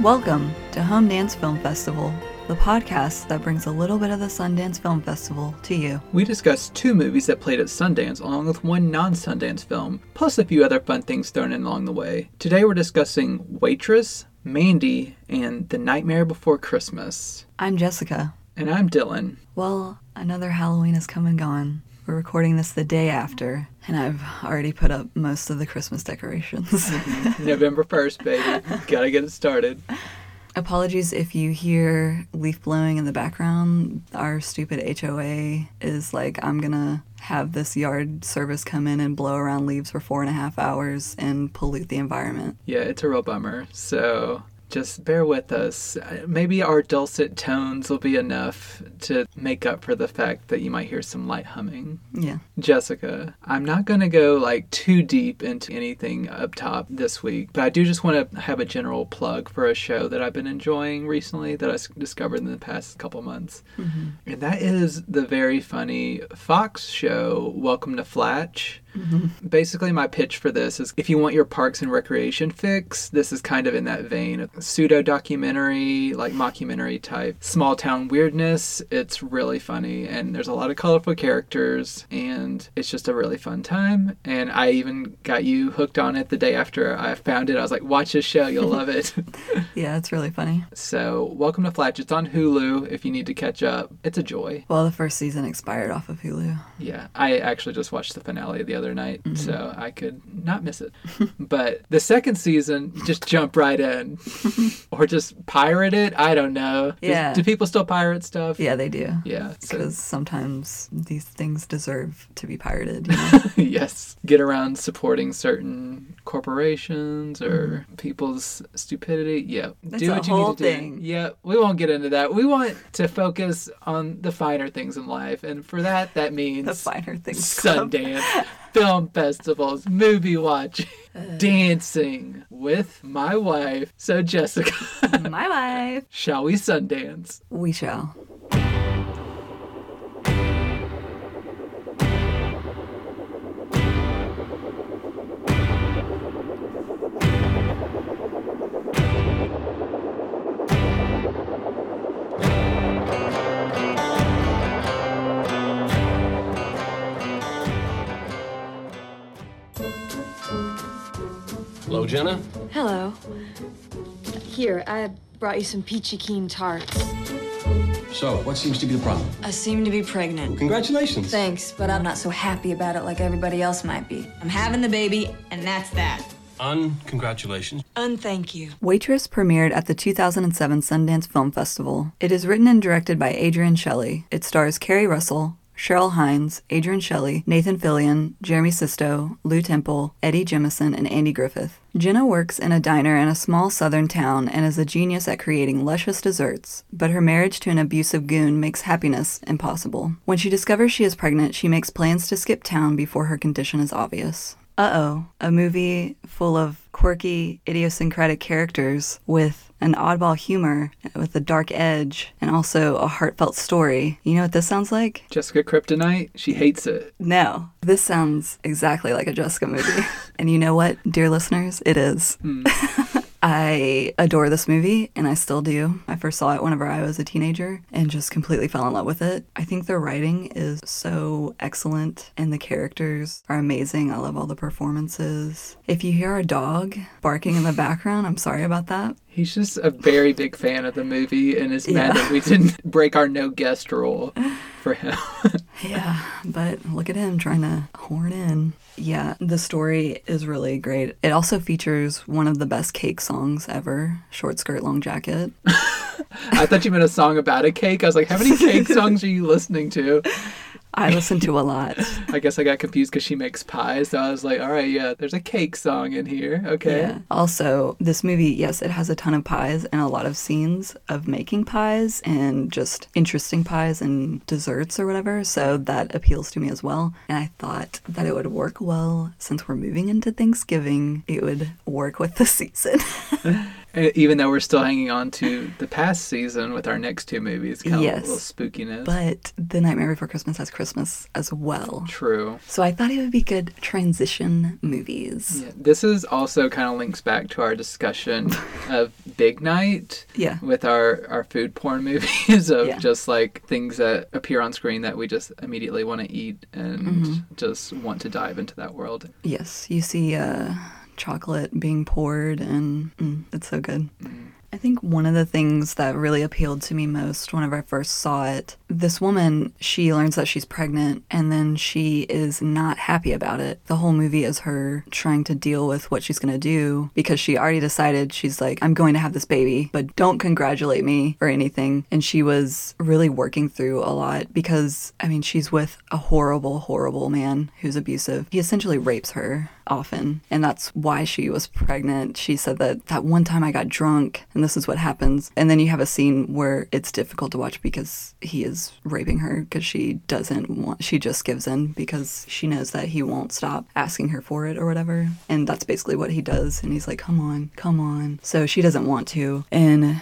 Welcome to Home Dance Film Festival, the podcast that brings a little bit of the Sundance Film Festival to you. We discussed two movies that played at Sundance, along with one non Sundance film, plus a few other fun things thrown in along the way. Today we're discussing Waitress, Mandy, and The Nightmare Before Christmas. I'm Jessica. And I'm Dylan. Well, another Halloween has come and gone. We're recording this the day after, and I've already put up most of the Christmas decorations. November 1st, baby. Gotta get it started. Apologies if you hear leaf blowing in the background. Our stupid HOA is like, I'm gonna have this yard service come in and blow around leaves for four and a half hours and pollute the environment. Yeah, it's a real bummer. So just bear with us. Maybe our dulcet tones will be enough to make up for the fact that you might hear some light humming. Yeah. Jessica, I'm not going to go like too deep into anything up top this week, but I do just want to have a general plug for a show that I've been enjoying recently that I discovered in the past couple months. Mm-hmm. And that is the very funny Fox show, Welcome to Flatch. Mm-hmm. Basically, my pitch for this is if you want your parks and recreation fix, this is kind of in that vein of pseudo documentary, like mockumentary type, small town weirdness. It's really funny, and there's a lot of colorful characters, and it's just a really fun time. And I even got you hooked on it the day after I found it. I was like, watch this show, you'll love it. yeah, it's really funny. So, welcome to Flatch. It's on Hulu if you need to catch up. It's a joy. Well, the first season expired off of Hulu. Yeah, I actually just watched the finale the other night, mm-hmm. so I could not miss it. but the second season, just jump right in, or just pirate it. I don't know. Yeah. do people still pirate stuff? Yeah, they do. Yeah, because so. sometimes these things deserve to be pirated. You know? yes, get around supporting certain corporations or mm. people's stupidity. Yeah, That's do what you need to thing. do. Yeah, we won't get into that. We want to focus on the finer things in life, and for that, that means the finer things. Sundance, film festivals, movie watching, uh, dancing with my wife. So Jessica, my wife. Shall we Sundance? We shall. Hello, Jenna. Hello. Here, I brought you some peachy keen tarts. So, what seems to be the problem? I seem to be pregnant. Well, congratulations. Thanks, but I'm not so happy about it like everybody else might be. I'm having the baby, and that's that. Uncongratulations. Unthank you. Waitress premiered at the 2007 Sundance Film Festival. It is written and directed by Adrienne Shelly. It stars Keri Russell, Cheryl Hines, Adrienne Shelly, Nathan Fillion, Jeremy Sisto, Lew Temple, Eddie Jemison, and Andy Griffith. Jenna works in a diner in a small southern town and is a genius at creating luscious desserts, but her marriage to an abusive goon makes happiness impossible. When she discovers she is pregnant, she makes plans to skip town before her condition is obvious. Uh oh, a movie full of quirky, idiosyncratic characters with an oddball humor, with a dark edge, and also a heartfelt story. You know what this sounds like? Jessica Kryptonite? She hates it. No, this sounds exactly like a Jessica movie. and you know what, dear listeners? It is. Hmm. I adore this movie, and I still do. I first saw it whenever I was a teenager and just completely fell in love with it. I think the writing is so excellent, and the characters are amazing. I love all the performances. If you hear a dog barking in the background, I'm sorry about that. He's just a very big fan of the movie and is mad that we didn't break our no guest rule for him. yeah, but look at him trying to horn in. Yeah, the story is really great. It also features one of the best cake songs ever Short Skirt, Long Jacket. I thought you meant a song about a cake. I was like, how many cake songs are you listening to? I listen to a lot. I guess I got confused because she makes pies. So I was like, all right, yeah, there's a cake song in here. Okay. Yeah. Also, this movie, yes, it has a ton of pies and a lot of scenes of making pies and just interesting pies and desserts or whatever. So that appeals to me as well. And I thought that it would work well since we're moving into Thanksgiving, it would work with the season. E- Even though we're still hanging on to the past season with our next two movies, kind Yes. of a little spookiness. But The Nightmare Before Christmas has Christmas as well. True. So I thought it would be good transition movies. Yeah, this is also kind of links back to our discussion of Big Night Yeah. with our, our food porn movies of Yeah. just like things that appear on screen that we just immediately want to eat and Mm-hmm. just want to dive into that world. Yes, you see uh, chocolate being poured, and mm, it's so good. I think one of the things that really appealed to me most whenever I first saw it, this woman, she learns that she's pregnant and then she is not happy about it. The whole movie is her trying to deal with what she's going to do because she already decided she's like, I'm going to have this baby, but don't congratulate me or anything. And she was really working through a lot because, I mean, she's with a horrible, horrible man who's abusive. He essentially rapes her often and that's why she was pregnant. She said that that one time i got drunk and this is what happens. And then you have a scene where it's difficult to watch because he is raping her because she doesn't want she just gives in because she knows that he won't stop asking her for it or whatever. And that's basically what he does and he's like come on come on. So she doesn't want to and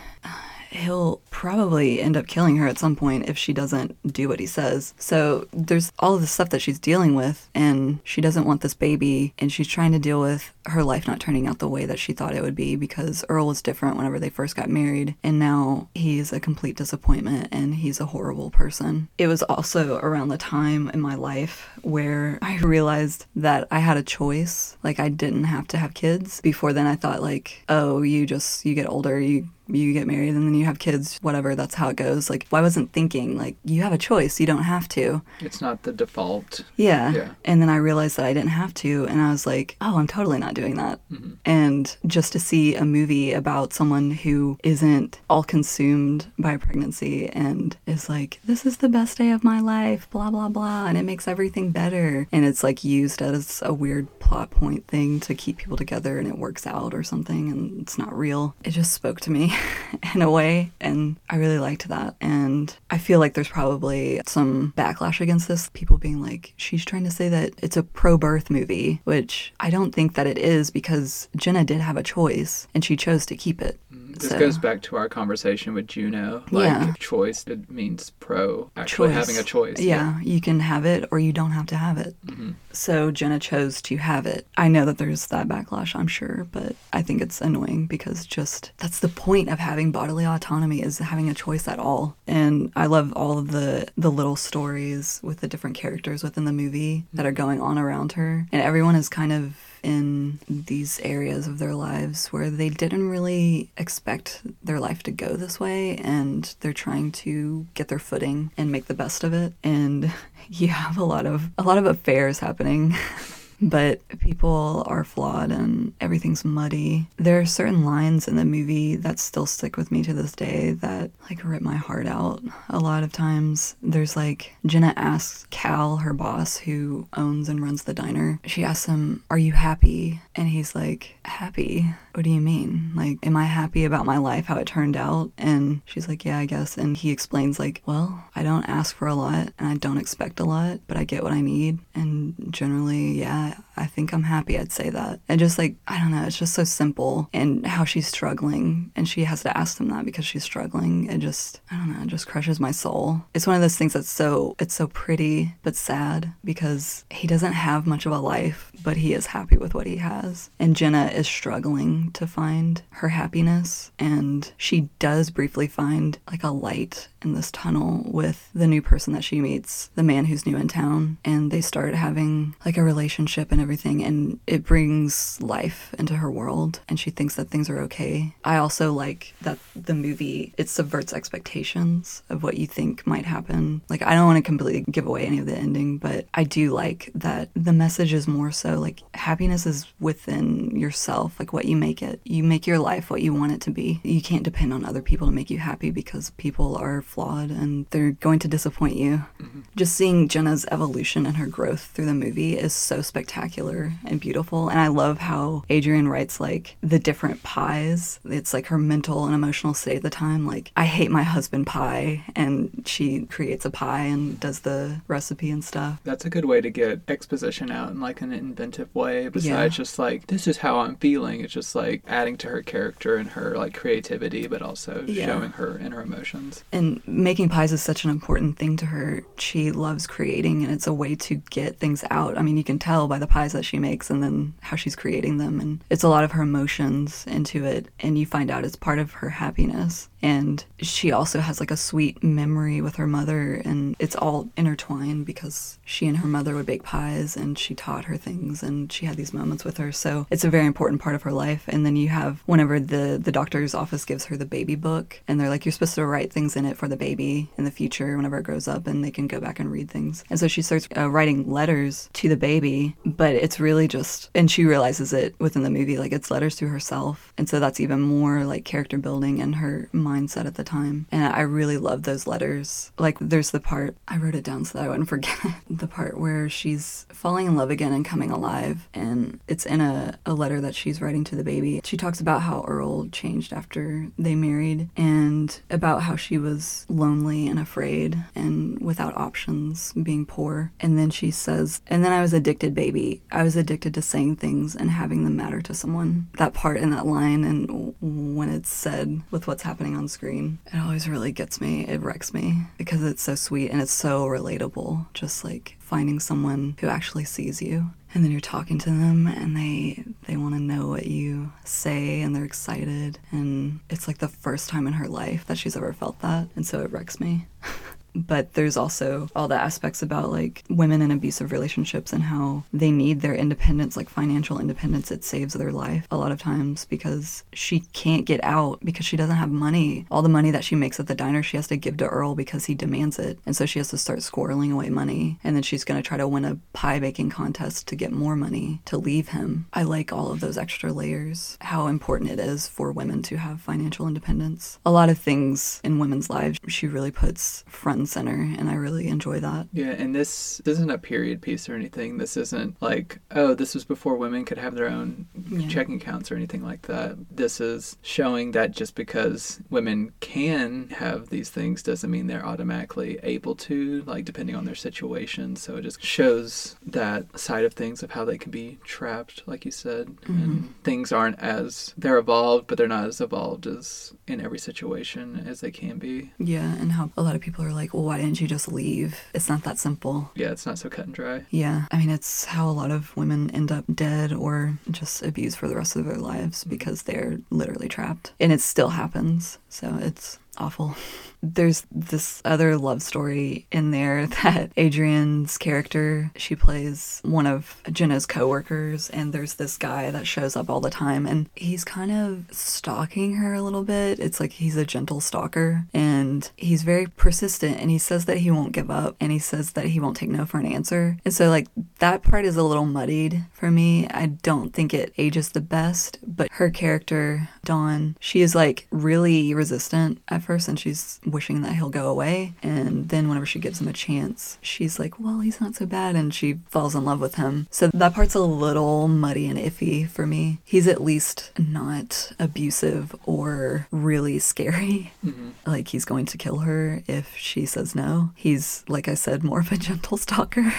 he'll probably end up killing her at some point if she doesn't do what he says. So there's all of the stuff that she's dealing with, and she doesn't want this baby, and she's trying to deal with her life not turning out the way that she thought it would be because Earl was different whenever they first got married, and now he's a complete disappointment and he's a horrible person. It was also around the time in my life where I realized that I had a choice. Like I didn't have to have kids. Before then I thought like, oh, you just you get older, you you get married and then you have kids, whatever, that's how it goes. Like I wasn't thinking like you have a choice, you don't have to. It's not the default. Yeah. Yeah. And then I realized that I didn't have to. And I was like, oh, I'm totally not doing that. Mm-hmm. And just to see a movie about someone who isn't all consumed by pregnancy and is like, this is the best day of my life, blah, blah, blah. And it makes everything better. And it's like used as a weird plot point thing to keep people together and it works out or something and it's not real. It just spoke to me in a way. And I really liked that. And I feel like there's probably some backlash against this. People being like, she's trying to say that it's a pro birth movie, which I don't think that it is because Jenna did have a choice and she chose to keep it. This So- goes back to our conversation with Juno. Like Yeah. choice, it means pro actually having a choice. Yeah, you can have it or you don't have to have it. Mm-hmm. So Jenna chose to have it. I know that there's that backlash, I'm sure, but I think it's annoying because just that's the point of having bodily autonomy is having a choice at all. And I love all of the the little stories with the different characters within the movie that are going on around her. And everyone is kind of in these areas of their lives where they didn't really expect their life to go this way and they're trying to get their footing and make the best of it. And you have a lot of a lot of affairs happening but people are flawed and everything's muddy. There are certain lines in the movie that still stick with me to this day that like rip my heart out. A lot of times there's like Jenna asks Cal, her boss who owns and runs the diner. She asks him, "Are you happy?" And he's like, "Happy? What do you mean? Like am I happy about my life how it turned out?" And she's like, "Yeah, I guess." And he explains like, "Well, I don't ask for a lot and I don't expect a lot, but I get what I need and generally, yeah, I think I'm happy I'd say that. And just like, I don't know, it's just so simple and how she's struggling and she has to ask them that because she's struggling. It just, I don't know, it just crushes my soul. It's one of those things that's so, it's so pretty but sad because he doesn't have much of a life, but he is happy with what he has. And Jenna is struggling to find her happiness and she does briefly find like a light in this tunnel with the new person that she meets, the man who's new in town, and they start having like a relationship and everything, and it brings life into her world, and she thinks that things are okay. I also like that the movie it subverts expectations of what you think might happen. Like I don't want to completely give away any of the ending, but I do like that the message is more so like happiness is within yourself, like what you make it. You make your life what you want it to be. You can't depend on other people to make you happy because people are flawed and they're going to disappoint you. Mm-hmm. Just seeing Jenna's evolution and her growth through the movie is so spectacular and beautiful. And I love how Adrienne writes like the different pies. It's like her mental and emotional state at the time. Like, I hate my husband pie. And she creates a pie and does the recipe and stuff. That's a good way to get exposition out in like an inventive way. Besides Yeah. just like this is how I'm feeling. It's just like adding to her character and her like creativity, but also Yeah. showing her inner emotions. And making pies is such an important thing to her. She loves creating, and it's a way to get things out. I mean, you can tell by the pies that she makes and then how she's creating them. And it's a lot of her emotions into it. And you find out it's part of her happiness. And she also has like a sweet memory with her mother, and it's all intertwined because she and her mother would bake pies and she taught her things and she had these moments with her. So it's a very important part of her life. And then you have whenever the, the doctor's office gives her the baby book, and they're like, You're supposed to write things in it for the baby in the future whenever it grows up, and they can go back and read things. And so she starts uh, writing letters to the baby, but it's really just, and she realizes it within the movie, like it's letters to herself. And so that's even more like character building and her mindset at the time. And I really love those letters. Like there's the part, I wrote it down so that I wouldn't forget it, the part where she's falling in love again and coming alive. And it's in a, a letter that she's writing to the baby. She talks about how Earl changed after they married and about how she was lonely and afraid and without options, being poor. And then she says, and then I was addicted, baby. I was addicted to saying things and having them matter to someone. That part in that line, and when it's said with what's happening on screen, it always really gets me. It wrecks me because it's so sweet and it's so relatable. Just like finding someone who actually sees you and then you're talking to them and they they want to know what you say and they're excited and it's like the first time in her life that she's ever felt that and so it wrecks me but there's also all the aspects about like women in abusive relationships and how they need their independence like financial independence. It saves their life a lot of times because she can't get out because she doesn't have money. All the money that she makes at the diner she has to give to earl because he demands it. And so she has to start squirreling away money. And then she's going to try to win a pie baking contest to get more money to leave him. I like all of those extra layers how important it is for women to have financial independence. A lot of things in women's lives she really puts front and center and i really enjoy that Yeah, and this, this isn't a period piece or anything. This isn't like, oh, this was before women could have their own Yeah. checking accounts or anything like that. This is showing that just because women can have these things doesn't mean they're automatically able to, like depending on their situation. So it just shows that side of things of how they can be trapped, like you said, and mm-hmm. things aren't as they're evolved, but they're not as evolved as in every situation as they can be. yeah and how a lot of people are like well why didn't you just leave it's not that simple Yeah, it's not so cut and dry. Yeah, I mean, it's how a lot of women end up dead or just abused for the rest of their lives because they're literally trapped. And it still happens. So it's awful. There's this other love story in there that Adrienne's character, she plays one of Jenna's coworkers, and there's this guy that shows up all the time, and he's kind of stalking her a little bit. It's like he's a gentle stalker, and he's very persistent, and he says that he won't give up, and he says that he won't take no for an answer. And so, like, that part is a little muddied for me. I don't think it ages the best, but her character, Dawn, she is like really resistant at first, and she's wishing that he'll go away. And then, whenever she gives him a chance, she's like, well, he's not so bad, and she falls in love with him. So, that part's a little muddy and iffy for me. He's at least not abusive or really scary. Mm-hmm. Like, he's going to kill her if she says no. He's, like I said, more of a gentle stalker.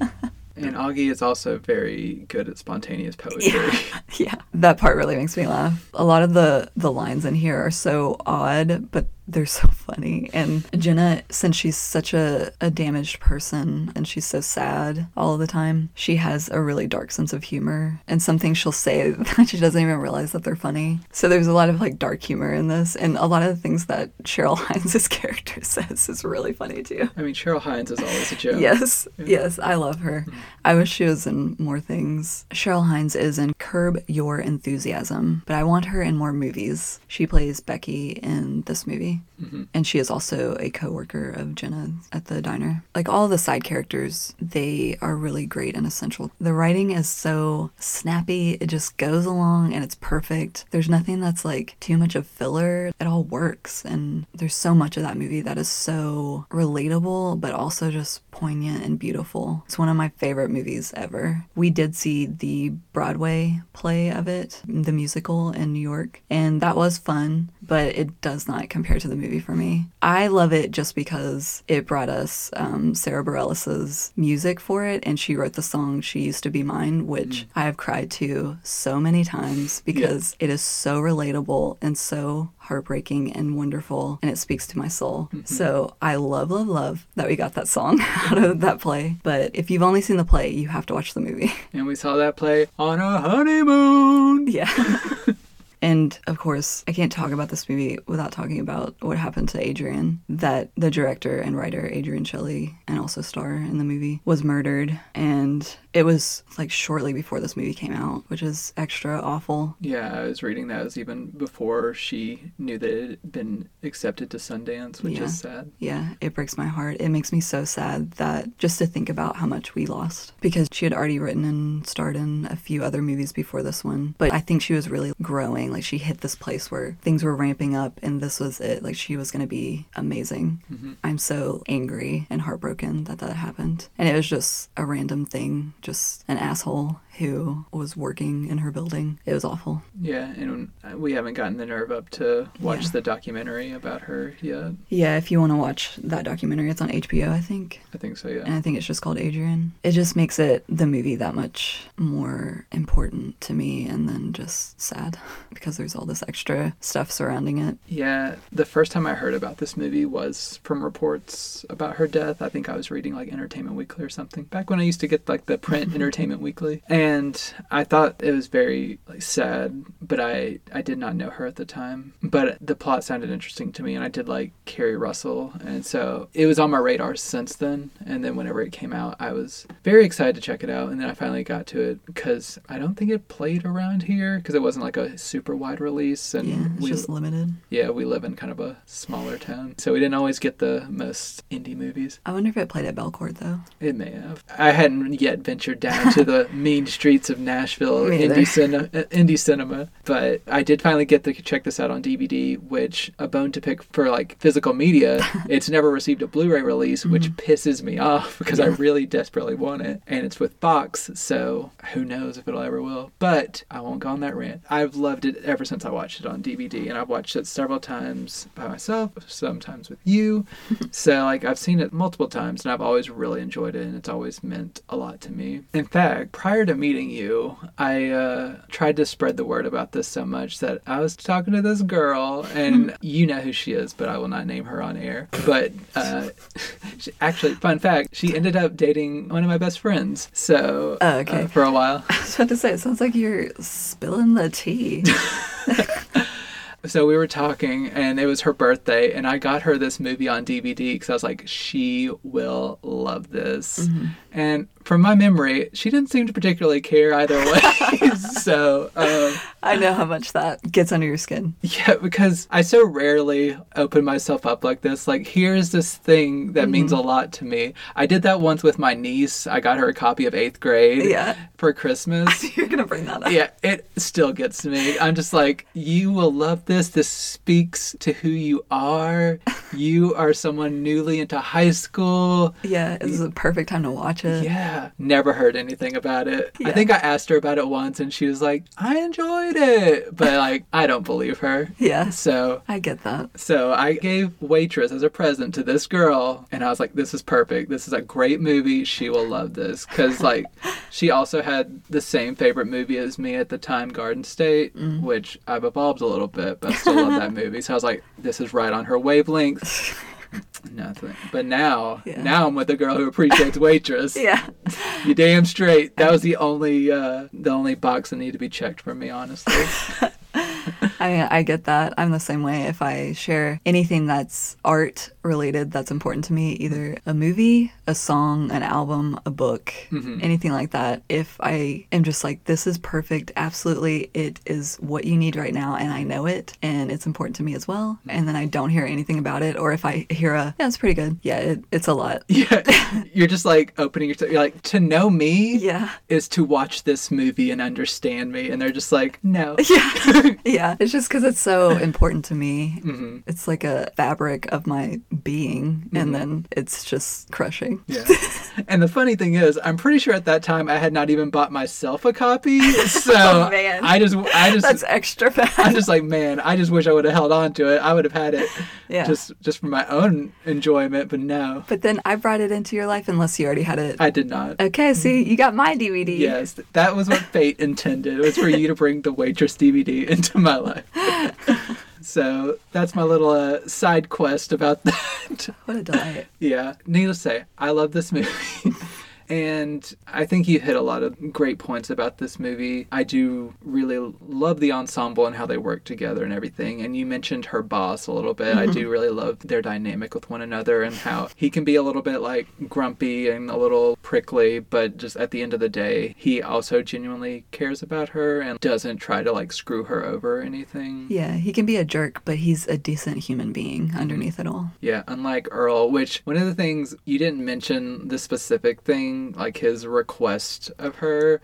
And Augie is also very good at spontaneous poetry. yeah that part really makes me laugh a lot of the the lines in here are so odd but they're so funny. And jenna since she's such a, a damaged person and she's so sad all the time she has a really dark sense of humor. And some things she'll say that she doesn't even realize that they're funny. So there's a lot of like dark humor in this. And a lot of the things that cheryl hines' character says is really funny too. I mean, Cheryl Hines is always a joke. Yes, yes, I love her. Mm-hmm. I wish she was in more things. Cheryl Hines is in Curb Your Enthusiasm, but I want her in more movies. She plays Becky in this movie, Bye. Mm-hmm. and she is also a coworker of Jenna at the diner. Like all the side characters, they are really great and essential. The writing is so snappy, it just goes along and it's perfect. There's nothing that's like too much of filler. It all works, and there's so much of that movie that is so relatable, but also just poignant and beautiful. It's one of my favorite movies ever. We did see the Broadway play of it, the musical in New York, and that was fun, but it does not compare to the movie for me. I love it just because it brought us um, Sara Bareilles' music for it, and she wrote the song "She Used to Be Mine," which I have cried to so many times because it is so relatable and so heartbreaking and wonderful, and it speaks to my soul. So I love, love, love that we got that song out of that play. But if you've only seen the play, you have to watch the movie. And we saw that play on a honeymoon. Yeah. And of course, I can't talk about this movie without talking about what happened to Adrienne. That the director and writer, Adrienne Shelly, and also star in the movie, was murdered. And it was like shortly before this movie came out, which is extra awful. Yeah, I was reading that it was even before she knew that it had been accepted to Sundance, which Yeah. is sad. Yeah, it breaks my heart. It makes me so sad that just to think about how much we lost because she had already written and starred in a few other movies before this one. But I think she was really growing. Like she hit this place where things were ramping up and this was it. Like she was going to be amazing. Mm-hmm. I'm so angry and heartbroken that that happened. And it was just a random thing, just an asshole who was working in her building. It was awful. Yeah, and we haven't gotten the nerve up to watch Yeah. the documentary about her yet. Yeah, if you want to watch that documentary, it's on HBO, I think. I think so, yeah. and. I think it's just called Adrienne. It just makes it the movie that much more important to me and then just sad because there's all this extra stuff surrounding it. Yeah, the first time I heard about this movie was from reports about her death. I think I was reading like Entertainment Weekly or something back when I used to get like the print Entertainment Weekly, and I thought it was very like sad, but I I did not know her at the time. But the plot sounded interesting to me, and I did like Keri Russell, and so it was on my radar since then. And then whenever it came out, I was very excited to check it out, and then I finally got to it because I don't think it played around here because it wasn't like a super wide release, and Yeah, we just limited. yeah, we live in kind of a smaller town, so we didn't always get the most indie movies. I wonder if it played at Belcourt though. It may have. I hadn't yet ventured down to the mean streets of Nashville indie, cinema, uh, indie cinema, but I did finally get to check this out on DVD, which a bone to pick for like physical media. it's never received a Blu-ray release, which pisses me off because I Mm-hmm. Really desperately want it, and it's with Fox, so who knows if it'll ever will. But I won't go on that rant. I've loved it ever since I watched it on DVD, and I've watched it several times by myself, sometimes with you. so like I've seen it multiple times, and I've always really enjoyed it, and it's always meant a lot to me. In fact, prior to meeting you, I uh, tried to spread the word about this so much that I was talking to this girl, and you know who she is, but I will not name her on air. But uh, she, actually, fun fact, she ended up dating one of my best friends. So Oh, okay. uh, for a while. I was about to say, it sounds like you're spilling the tea. So we were talking, and it was her birthday, and I got her this movie on DVD because I was like, she will love this. And from my memory, she didn't seem to particularly care either way. so, um, I know how much that gets under your skin. yeah, because I so rarely open myself up like this. Like, here's this thing that means Mm-hmm. a lot to me. I did that once with my niece. I got her a copy of Eighth Grade Yeah. for Christmas. You're gonna bring that up. yeah, it still gets to me. I'm just like, you will love this. This speaks to who you are. You are someone newly into high school. Yeah, it's a perfect time to watch it. Yeah, never heard anything about it. I think I asked her about it once and she was like, I enjoyed it. But like, I don't believe her. Yeah. So I get that. so I gave Waitress as a present to this girl, and I was like, "This is perfect. This is a great movie. She will love this." Because like, she also had the same favorite movie as me at the time, Garden State, Mm. which I've evolved a little bit, but I still love that movie. So I was like, "This is right on her wavelength." Nothing. But now, Yeah. now I'm with a girl who appreciates Waitress. Yeah. You damn straight. That was the only, uh, the only box that needed to be checked for me, honestly. I I get that. I'm the same way. If I share anything that's art related that's important to me, either a movie, a song, an album, a book, anything like that, if I am just like, this is perfect, absolutely, it is what you need right now, and I know it, and it's important to me as well, and then I don't hear anything about it, or if I hear a, yeah, it's pretty good, yeah, it, it's a lot. Yeah, you're just like opening your. You're like to know me. Yeah. Is to watch this movie and understand me, and they're just like, no. Yeah. yeah. It's just because it's so important to me. Mm-hmm. It's like a fabric of my being, and mm-hmm. then it's just crushing. Yeah. and the funny thing is, I'm pretty sure at that time I had not even bought myself a copy. So Oh, man. I just, I just, That's extra bad. I'm just like, man, I just wish I would have held on to it. I would have had it Yeah. just, just for my own enjoyment. But no, but then I brought it into your life unless you already had it. I did not. okay, see, mm-hmm. you got my DVD. Yes, that was what fate intended. It was for you to bring the waitress DVD into my life. So that's my little uh, side quest about that. What a delight. Yeah, needless to say, I love this movie. And I think you hit a lot of great points about this movie. I do really love the ensemble and how they work together and everything. And you mentioned her boss a little bit. I mm-hmm. do really love their dynamic with one another and how he can be a little bit like grumpy and a little prickly, but just at the end of the day, he also genuinely cares about her and doesn't try to like screw her over or anything. Yeah, he can be a jerk, but he's a decent human being underneath it all. Yeah, unlike Earl, which one of the things you didn't mention the specific thing, like his request of her,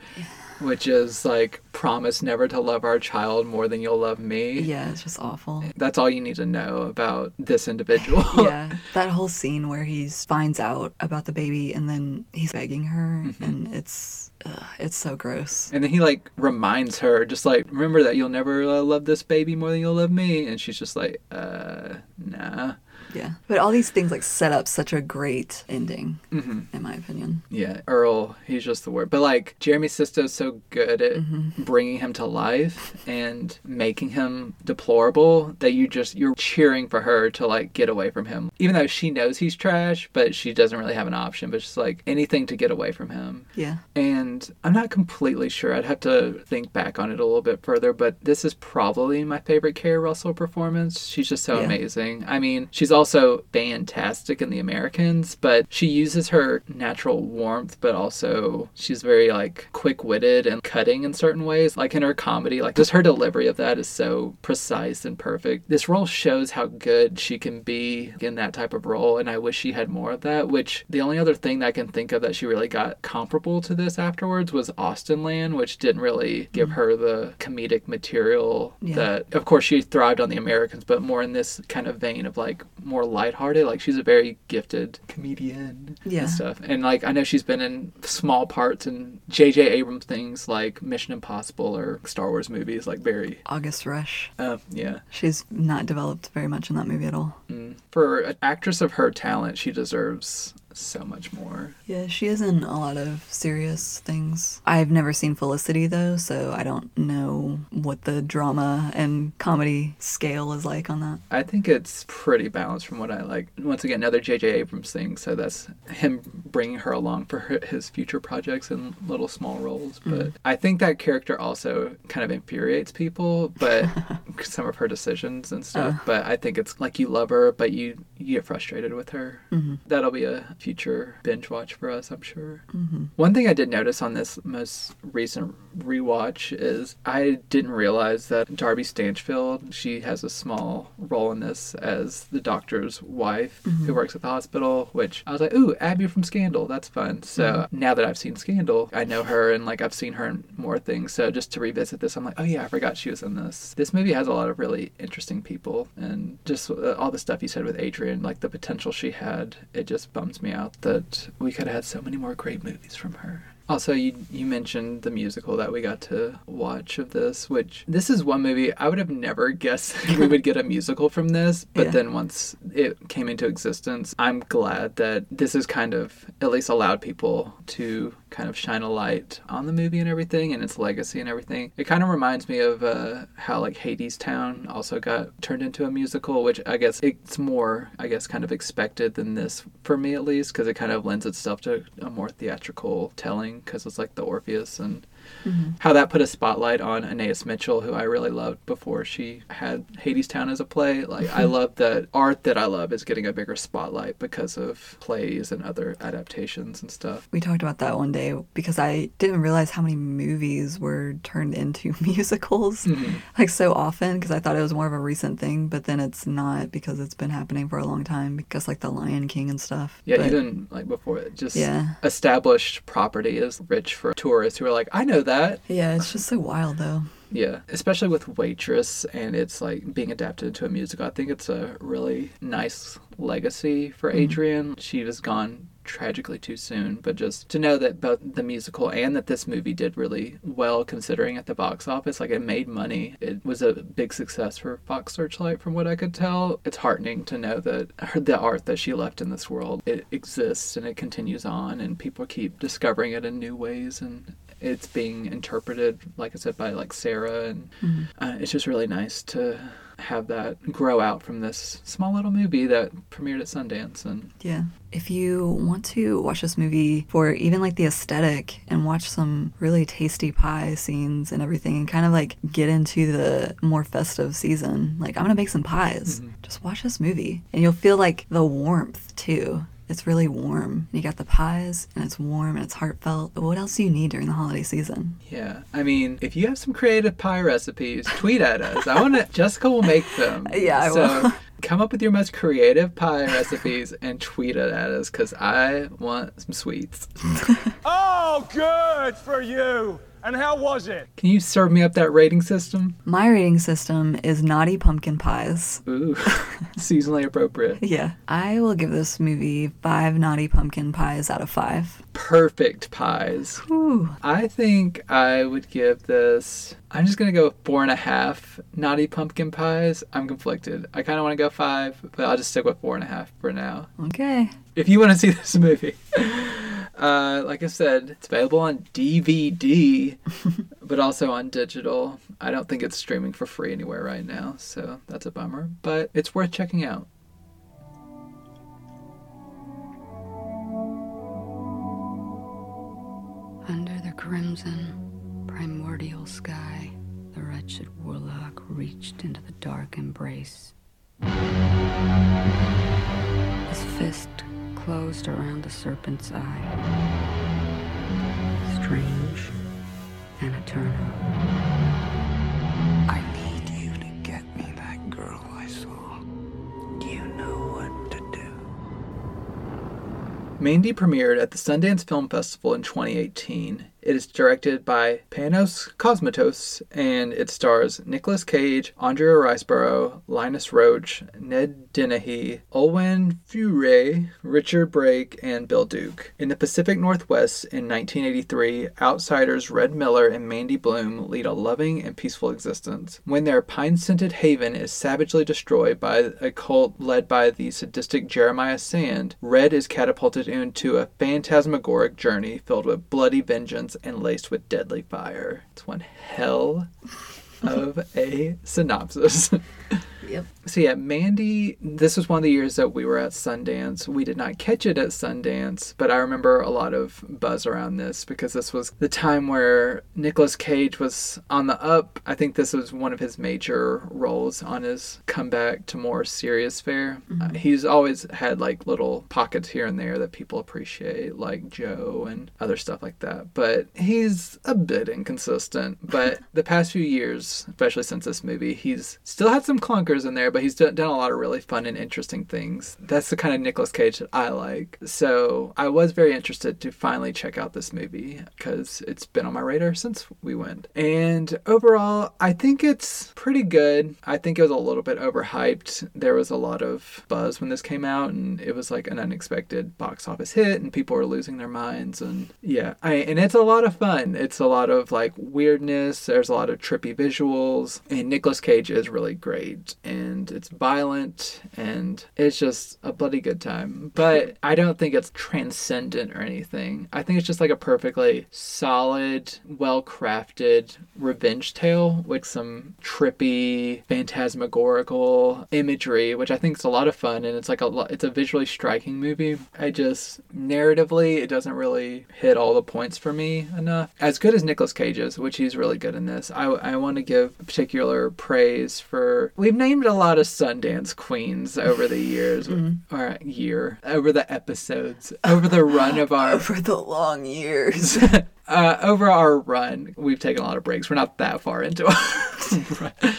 which is like promise never to love our child more than you'll love me. Yeah, it's just awful. That's all you need to know about this individual. yeah, that whole scene where he finds out about the baby and then he's begging her, Mm-hmm. and it's ugh, it's so gross. And then he like reminds her, just like, remember that you'll never uh, love this baby more than you'll love me. And she's just like, uh, nah. Yeah, but all these things like set up such a great ending, hmm in my opinion. Yeah, Earl, he's just the word. But like Jeremy Sisto's so good at bringing him to life and making him deplorable that you just you're cheering for her to like get away from him. Even though she knows he's trash, but she doesn't really have an option, but she's like anything to get away from him. Yeah, And I'm not completely sure. I'd have to think back on it a little bit further, but this is probably my favorite Keri Russell performance. She's just so Yeah. amazing. I mean, she's also fantastic in The Americans, but she uses her natural warmth, but also she's very like quick-witted and cutting in certain ways. Like in her comedy, like just her delivery of that is so precise and perfect. This role shows how good she can be in that type of role, and I wish she had more of that. Which the only other thing that I can think of that she really got comparable to this afterwards was Austenland, which didn't really give mm. her the comedic material Yeah. that, of course, she thrived on The Americans, but more in this kind of vein of like more lighthearted. Like she's a very gifted comedian Yeah. and stuff. And like I know she's been in small parts in J.J. Abrams things like Mission Impossible or Star Wars movies, like very, August Rush. uh, yeah. She's not developed very much in that movie at all. Mm. For an actress of her talent, she deserves so much more. Yeah, she is in a lot of serious things. I've never seen Felicity though, so I don't know what the drama and comedy scale is like on that. I think it's pretty balanced from what I like. Once again, another J.J. Abrams thing, so that's him bringing her along for her, his future projects and little small roles. Mm. But I think that character also kind of infuriates people, but some of her decisions and stuff. But I think it's like you love her, but you, you get frustrated with her. Mm-hmm. That'll be a future binge watch for us, I'm sure. Mm-hmm. One thing I did notice on this most recent rewatch is I didn't realize that Darby Stanchfield, she has a small role in this as the doctor's wife who mm-hmm. works at the hospital, which I was like, ooh, Abby from Scandal, that's fun. So mm-hmm. now that I've seen Scandal, I know her and like I've seen her in more things. So just to revisit this, I'm like, oh yeah, I forgot she was in this. This movie has a lot of really interesting people and just uh, all the stuff you said with Adrienne, like the potential she had, it just bums me out that we could have had so many more great movies from her. Also, you you mentioned the musical that we got to watch of this, which this is one movie I would have never guessed we would get a musical from this, but Yeah. then once it came into existence, I'm glad that this has kind of at least allowed people to kind of shine a light on the movie and everything and its legacy and everything. It kind of reminds me of uh, how like Hadestown also got turned into a musical, which I guess it's more, I guess, kind of expected than this for me at least, because it kind of lends itself to a more theatrical telling, because it's like the Orpheus and how that put a spotlight on Anais Mitchell, who I really loved before she had Hadestown as a play. Like I love that art that I love is getting a bigger spotlight because of plays and other adaptations and stuff. We talked about that one day because I didn't realize how many movies were turned into musicals Mm-hmm. like so often because I thought it was more of a recent thing, but then it's not because it's been happening for a long time because like The Lion King and stuff. Yeah, But- even like before it, just Yeah. established property is rich for tourists who are like, I know that. Yeah, it's just so wild though. Yeah, especially with Waitress and it's like being adapted into a musical. I think it's a really nice legacy for mm-hmm. Adrienne. She was gone tragically too soon, but just to know that both the musical and that this movie did really well considering at the box office, like it made money. It was a big success for Fox Searchlight from what I could tell. It's heartening to know that her, the art that she left in this world, it exists and it continues on and people keep discovering it in new ways and it's being interpreted, like I said, by like Sara, and uh, it's just really nice to have that grow out from this small little movie that premiered at Sundance. And Yeah. If you want to watch this movie for even like the aesthetic and watch some really tasty pie scenes and everything and kind of like get into the more festive season, like I'm gonna make some pies. Just watch this movie and you'll feel like the warmth too. It's really warm. You got the pies and it's warm and it's heartfelt. But what else do you need during the holiday season? yeah, I mean, if you have some creative pie recipes, tweet at us. I want to. Jessica will make them. Yeah, I so, will. Come up with your most creative pie recipes and tweet it at us because I want some sweets. Oh, good for you. And how was it? Can you serve me up that rating system? My rating system is naughty pumpkin pies. Ooh, seasonally appropriate. Yeah. I will give this movie five naughty pumpkin pies out of five. Perfect pies. Ooh. I think I would give this. I'm just gonna go with four and a half naughty pumpkin pies. I'm conflicted. I kind of want to go five, but I'll just stick with four and a half for now. Okay. If you want to see this movie, uh, like I said, it's available on DVD, but also on digital. I don't think it's streaming for free anywhere right now, so that's a bummer. But it's worth checking out. Under the crimson, primordial sky, the wretched warlock reached into the dark embrace. His fist closed around the serpent's eye. Strange and eternal. I need you to get me that girl I saw. You know what to do. Mandy premiered at the Sundance Film Festival in 2018. It is directed by Panos Cosmatos and it stars Nicolas Cage, Andrea Riseborough, Linus Roache, Ned Dennehy, Olwen Fouéré, Richard Brake, and Bill Duke. In the Pacific Northwest in 1983, outsiders Red Miller and Mandy Bloom lead a loving and peaceful existence. When their pine scented haven is savagely destroyed by a cult led by the sadistic Jeremiah Sand, Red is catapulted into a phantasmagoric journey filled with bloody vengeance and laced with deadly fire. It's one hell of a synopsis. Yep. So yeah, Mandy, this was one of the years that we were at Sundance. We did not catch it at Sundance, but I remember a lot of buzz around this because this was the time where Nicolas Cage was on the up. I think this was one of his major roles on his comeback to more serious fare. Uh, he's always had like little pockets here and there that people appreciate, like Joe and other stuff like that. But he's a bit inconsistent. But the past few years, especially since this movie, he's still had some clunkers in there, but he's done, done a lot of really fun and interesting things. That's the kind of Nicolas Cage that I like. So I was very interested to finally check out this movie because it's been on my radar since we went. And overall, I think it's pretty good. I think it was a little bit overhyped. There was a lot of buzz when this came out, and it was like an unexpected box office hit, and people were losing their minds. And yeah, I, and it's a lot of fun. It's a lot of like weirdness. There's a lot of trippy visuals, and Nicolas Cage is really great, it's violent, and it's just a bloody good time. But I don't think it's transcendent or anything. I think it's just like a perfectly solid, well crafted revenge tale with some trippy, phantasmagorical imagery, which I think is a lot of fun, and it's like a lot, it's a visually striking movie. I just narratively, it doesn't really hit all the points for me enough. As good as Nicolas Cage is, which he's really good in this, I, I want to give particular praise for. We've named a lot of Sundance queens over the years, or year, over the episodes, over the run of our Over the long years. uh, over our run, we've taken a lot of breaks. We're not that far into our run.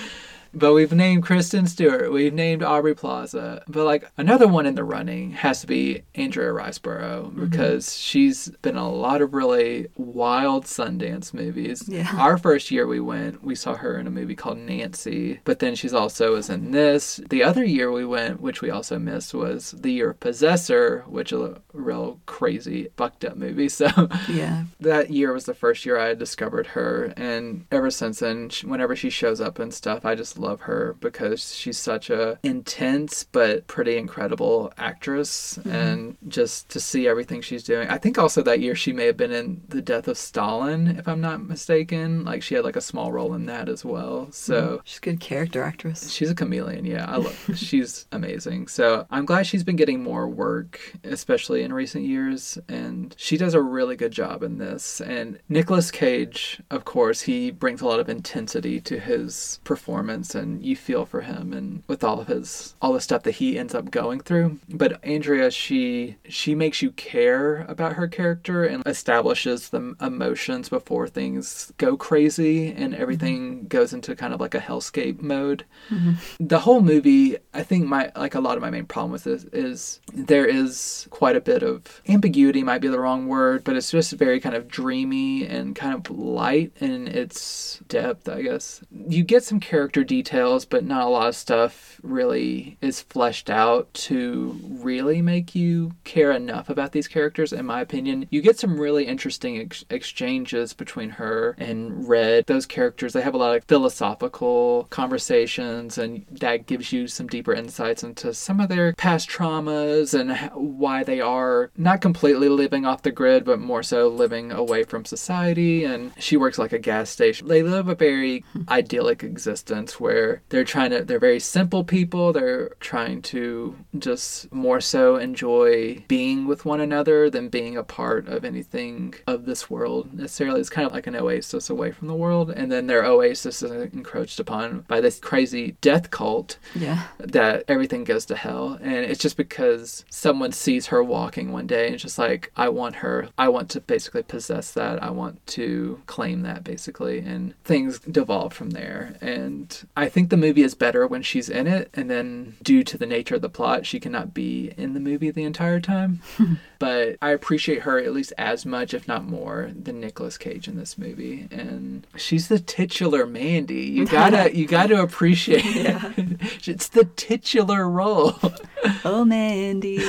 But we've named Kristen Stewart, we've named Aubrey Plaza, but like another one in the running has to be Andrea Riseborough Mm-hmm. because she's been in a lot of really wild Sundance movies. Yeah. Our first year we went, we saw her in a movie called Nancy, but then she's also was in this. The other year we went, which we also missed, was the year of Possessor, which is a real crazy fucked up movie. So Yeah. that year was the first year I had discovered her, and ever since then, whenever she shows up and stuff, I just love her because she's such a intense but pretty incredible actress, mm-hmm. and just to see everything she's doing. I think also that year she may have been in The Death of Stalin, if I'm not mistaken. Like she had like a small role in that as well. So. Mm-hmm. She's a good character actress. She's a chameleon, yeah. I love she's amazing. So I'm glad she's been getting more work, especially in recent years, and she does a really good job in this. And Nicolas Cage, of course, he brings a lot of intensity to his performance and you feel for him and with all of his all the stuff that he ends up going through. But Andrea, she she makes you care about her character and establishes the emotions before things go crazy and mm-hmm. everything goes into kind of like a hellscape mode. Mm-hmm. The whole movie i think my like a lot of my main problem with this is there is quite a bit of ambiguity might be the wrong word but it's just very kind of dreamy and kind of light in its depth i guess. You get some character details but not a lot of stuff really is fleshed out to really make you care enough about these characters in my opinion. You get some really interesting ex- exchanges between her and red. Those characters they have a lot of philosophical conversations and that gives you some deeper insights into some of their past traumas and why they are not completely living off the grid but more so living away from society. And she works like a gas station. They live a very hmm. idyllic existence where they're trying to they're very simple people. They're trying to just more so enjoy being with one another than being a part of anything of this world necessarily. It's kind of like an oasis away from the world and then their oasis is encroached upon by this crazy death cult Yeah. that everything goes to hell. And it's just because someone sees her walking one day and it's just like i want her i want to basically possess that. I want to claim that basically. And things devolve from there. And i think the movie is better when she's in it and then due to the nature of the plot she cannot be in the movie the entire time. But i appreciate her at least as much if not more than Nicolas cage in this movie. And she's the titular mandy. You gotta you gotta appreciate it. it's the titular role. Oh, Mandy.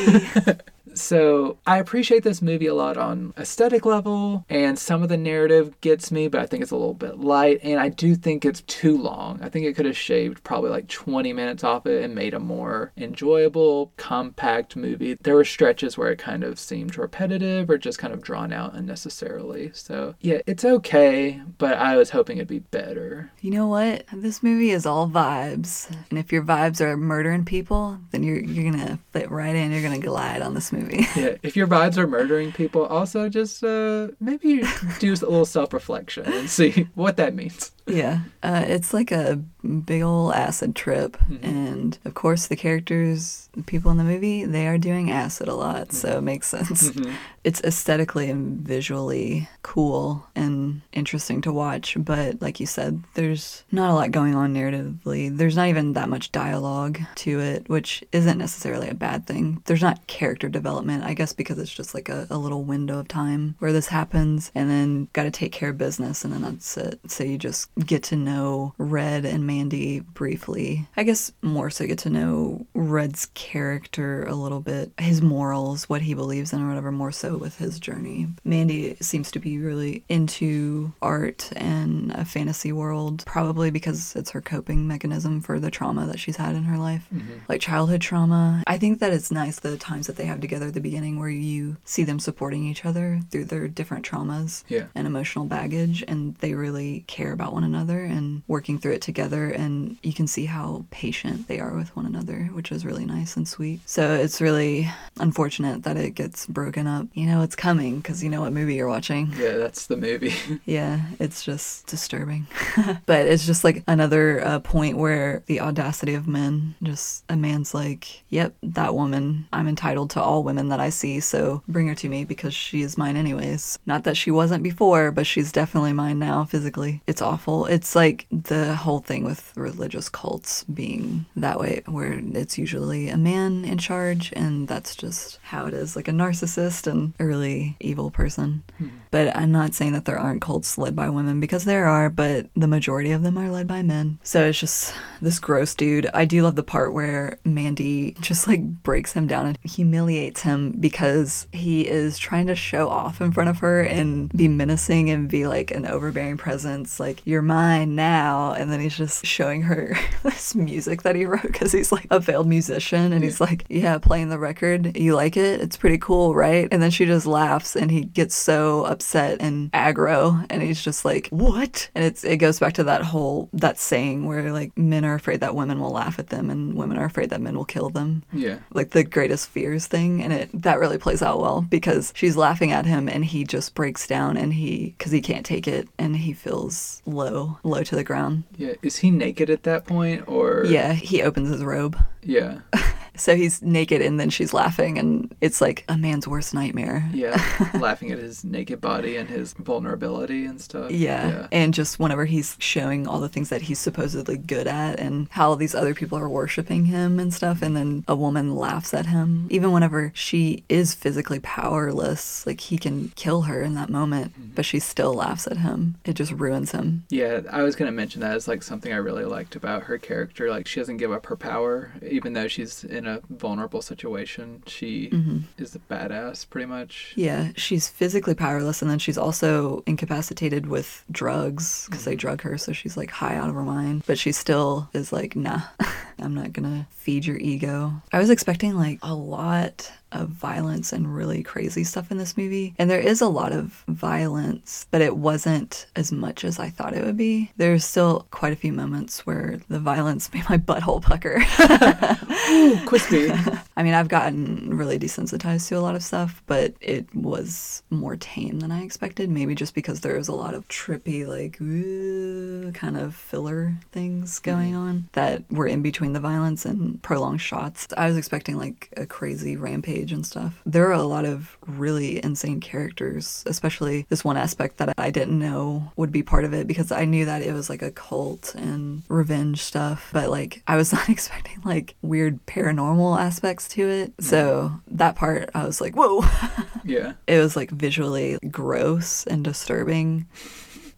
So I appreciate this movie a lot on aesthetic level, and some of the narrative gets me, but I think it's a little bit light, and I do think it's too long. I think it could have shaved probably like 20 minutes off it and made a more enjoyable, compact movie. There were stretches where it kind of seemed repetitive or just kind of drawn out unnecessarily. So yeah, it's okay, but I was hoping it'd be better. you know what? This movie is all vibes. And if your vibes are murdering people, then you're you're gonna fit right in. You're gonna glide on this movie. Yeah, if your vibes are murdering people, also just uh, maybe do a little self reflection and see what that means. Yeah, uh, it's like a big ol' acid trip, mm-hmm. and of course the characters, the people in the movie, they are doing acid a lot, so it mm-hmm. makes sense. Mm-hmm. It's aesthetically and visually cool and interesting to watch, but like you said, there's not a lot going on narratively. There's not even that much dialogue to it, which isn't necessarily a bad thing. There's not character development, I guess, because it's just like a, a little window of time where this happens, and then got to take care of business, and then that's it. So you just get to know Red and Mandy briefly. I guess more so get to know Red's character a little bit, his morals, what he believes in, or whatever, more so with his journey. Mandy seems to be really into art and a fantasy world, probably because it's her coping mechanism for the trauma that she's had in her life, mm-hmm. like childhood trauma. I think that it's nice the times that they have together at the beginning where you see them supporting each other through their different traumas Yeah. and emotional baggage and they really care about one another and working through it together and you can see how patient they are with one another which is really nice and sweet so it's really unfortunate that it gets broken up you know it's coming because you know what movie you're watching Yeah, that's the movie. yeah it's just disturbing but it's just like another uh, point where the audacity of men, just a man's like, yep, that woman, I'm entitled to all women that I see, so bring her to me because she is mine anyways. Not that she wasn't before, but she's definitely mine now physically. It's awful. It's like the whole thing with religious cults being that way, where it's usually a man in charge, and that's just how it is like a narcissist and a really evil person. Hmm. But I'm not saying that there aren't cults led by women because there are, but the majority of them are led by men. So it's just this gross dude. I do love the part where Mandy just like breaks him down and humiliates him because he is trying to show off in front of her and be menacing and be like an overbearing presence, like, you're mine now. And then he's just showing her this music that he wrote because he's like a failed musician and he's like, yeah, playing the record. You like it? It's pretty cool, right? And then she just laughs and he gets so upset and aggro and he's just like, what? And it's it goes back to that whole that saying where like men are afraid that women will laugh at them and women are afraid that men will kill them Yeah. like the greatest fears thing and it that really plays out well because she's laughing at him and he just breaks down and he because he can't take it and he feels low low to the ground Yeah. Is he naked at that point or yeah he opens his robe Yeah. so he's naked and then she's laughing and it's like a man's worst nightmare Yeah. Laughing at his naked body and his vulnerability and stuff. Yeah. And just whenever he's showing all the things that he's supposedly good at and how these other people are worshiping him and stuff, and then a woman laughs at him. Even whenever she is physically powerless, like he can kill her in that moment, mm-hmm. but she still laughs at him. It just ruins him. Yeah, I was gonna mention that as like something I really liked about her character. Like she doesn't give up her power, even though she's in a vulnerable situation. She mm-hmm. is a badass, pretty much. Yeah, she's physically powerless, and then she's also incapacitated with drugs because they mm-hmm. drug her, so she's like high out of her mind. But she still is like, nah, I'm not gonna feed your ego. I was expecting like a lot of violence and really crazy stuff in this movie, and there is a lot of violence, but it wasn't as much as I thought it would be. There's still quite a few moments where the violence made my butthole pucker. Ooh, crispy. I mean, I've gotten really desensitized to a lot of stuff, but it was more tame than I expected. Maybe just because there was a lot of trippy, like, ooh, kind of filler things mm-hmm. going on that were in between the violence and prolonged shots. I was expecting like a crazy rampage and stuff. There are a lot of really insane characters, especially this one aspect that I didn't know would be part of it because I knew that it was like a cult and revenge stuff, but like I was not expecting like weird paranormal aspects to it. Mm-hmm. So that part I was like, whoa. yeah. it was like visually gross and disturbing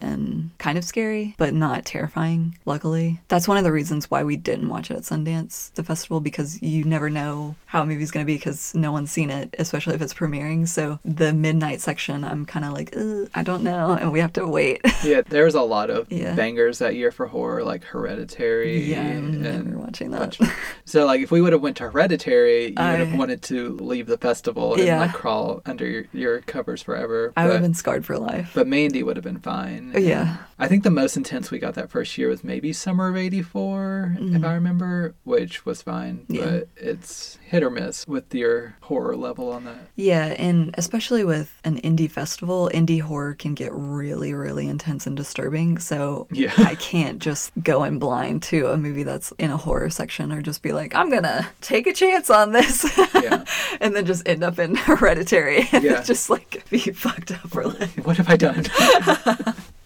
and kind of scary, but not terrifying, luckily. That's one of the reasons why we didn't watch it at Sundance, the festival, because you never know how a movie's going to be because no one's seen it, especially if it's premiering. So the midnight section, I'm kind of like, I don't know, and we have to wait. Yeah, there was a lot of Yeah. bangers that year for horror, like Hereditary. yeah, I'm and never watching that. So, like, if we would have went to Hereditary, you would have wanted to leave the festival and Yeah. like crawl under your, your covers forever. I would have been scarred for life. but Mandy would have been fine. Yeah. I think the most intense we got that first year was maybe Summer of '84, if I remember, which was fine. Mm-hmm. Yeah. But it's hit or miss with your horror level on that. Yeah, and especially with an indie festival, indie horror can get really, really intense and disturbing. So Yeah. I can't just go in blind to a movie that's in a horror section or just be like, I'm gonna take a chance on this. Yeah. and then just end up in hereditary and Yeah. just like be fucked up for life. What have I done?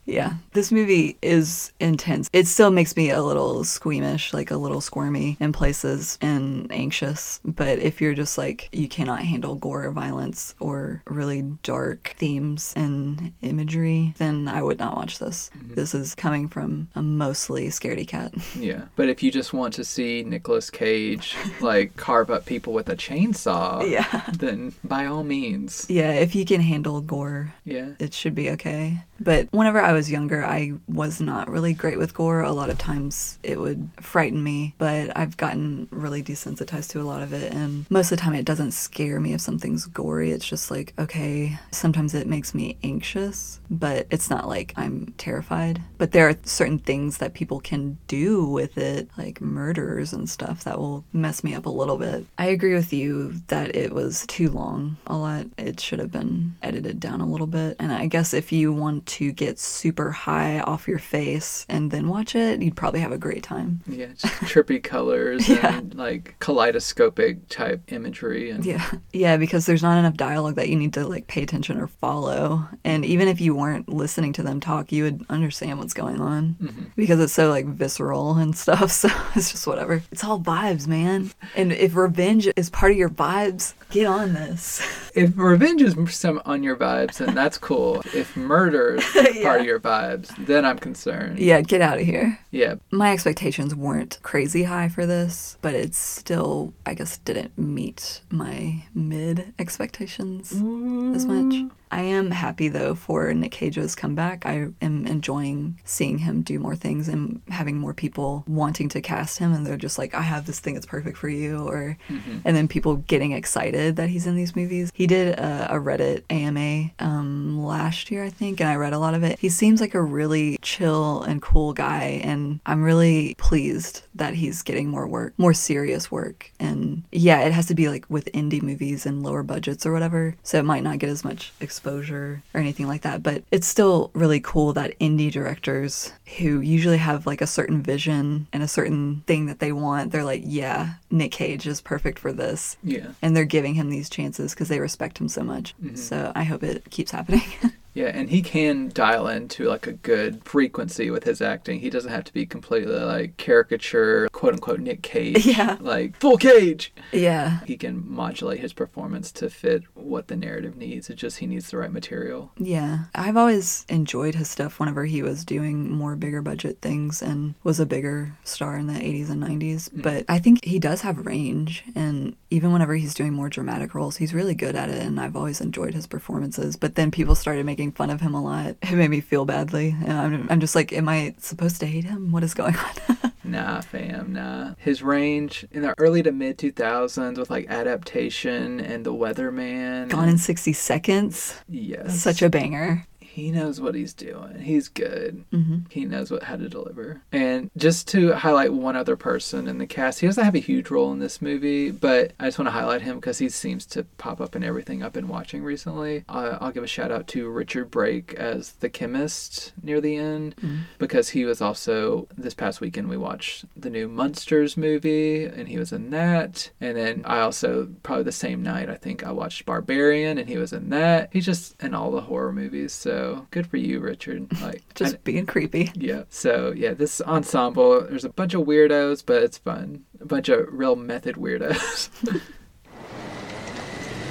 Yeah, this movie is intense. It still makes me a little squeamish, like a little squirmy in places and anxious. But if you're just like, you cannot handle gore or violence or really dark themes and imagery, then I would not watch this. Mm-hmm. This is coming from a mostly scaredy cat. yeah. But if you just want to see Nicolas Cage like carve up people with a chainsaw, Yeah. then by all means. Yeah, if you can handle gore, Yeah. it should be okay. But whenever I was younger, I was not really great with gore. A lot of times it would frighten me, but I've gotten really desensitized to a lot of it. And most of the time, it doesn't scare me if something's gory. It's just like, okay, sometimes it makes me anxious, but it's not like I'm terrified. But there are certain things that people can do with it, like murders and stuff, that will mess me up a little bit. I agree with you that it was too long a lot. It should have been edited down a little bit. And I guess if you want to get super high off your face and then watch it, you'd probably have a great time. Yeah, just trippy colors Yeah. and like kaleidoscopic type imagery and Yeah. Yeah, because there's not enough dialogue that you need to like pay attention or follow. And even if you weren't listening to them talk, you would understand what's going on mm-hmm. because it's so like visceral and stuff. So it's just whatever. It's all vibes, man. And if revenge is part of your vibes, get on this. If revenge is some on your vibes, then that's cool. If murder is part of your vibes, then I'm concerned. Yeah, get out of here. Yeah. My expectations weren't crazy high for this, but it still, I guess, didn't meet my mid expectations as much. Mm. I am happy though for Nick Cage's comeback. I am enjoying seeing him do more things and having more people wanting to cast him, and they're just like, "I have this thing that's perfect for you," or and then people getting excited that he's in these movies. He did a, a Reddit AMA um, last year, I think, and I read a lot of it. He seems like a really chill and cool guy, and I'm really pleased that he's getting more work, more serious work. And yeah, it has to be like with indie movies and lower budgets or whatever, so it might not get as much exposure or anything like that. But it's still really cool that indie directors who usually have like a certain vision and a certain thing that they want, they're like, yeah, Nick Cage is perfect for this Yeah. and they're giving him these chances because they respect him so much. Mm-hmm. So I hope it keeps happening. Yeah, and he can dial into like a good frequency with his acting. He doesn't have to be completely like caricature, quote unquote Nick Cage. Yeah. Like full cage. yeah. He can modulate his performance to fit what the narrative needs. It's just he needs the right material. Yeah. I've always enjoyed his stuff whenever he was doing more bigger budget things and was a bigger star in the 80s and 90s. Mm-hmm. But I think he does have range. And even whenever he's doing more dramatic roles, he's really good at it. And I've always enjoyed his performances. But then people started making fun of him a lot. It made me feel badly. And I'm, I'm just like, am I supposed to hate him? What is going on? Nah, fam, nah. His range in the early to mid 2000s with like adaptation and the Weatherman. Gone in 60 seconds. Yes. Such a banger. He knows what he's doing. He's good. hmm He knows what how to deliver. And just to highlight one other person in the cast, he doesn't have a huge role in this movie, but I just want to highlight him because he seems to pop up in everything I've been watching recently. Uh, I'll give a shout out to Richard Brake as the chemist near the end because he was also this past weekend we watched the new Munsters movie and he was in that. And then I also probably the same night I think I watched Barbarian and he was in that. He's just in all the horror movies, so good for you, Richard. Like Just I- being creepy. yeah. So yeah, this ensemble, there's a bunch of weirdos, but it's fun. A bunch of real method weirdos.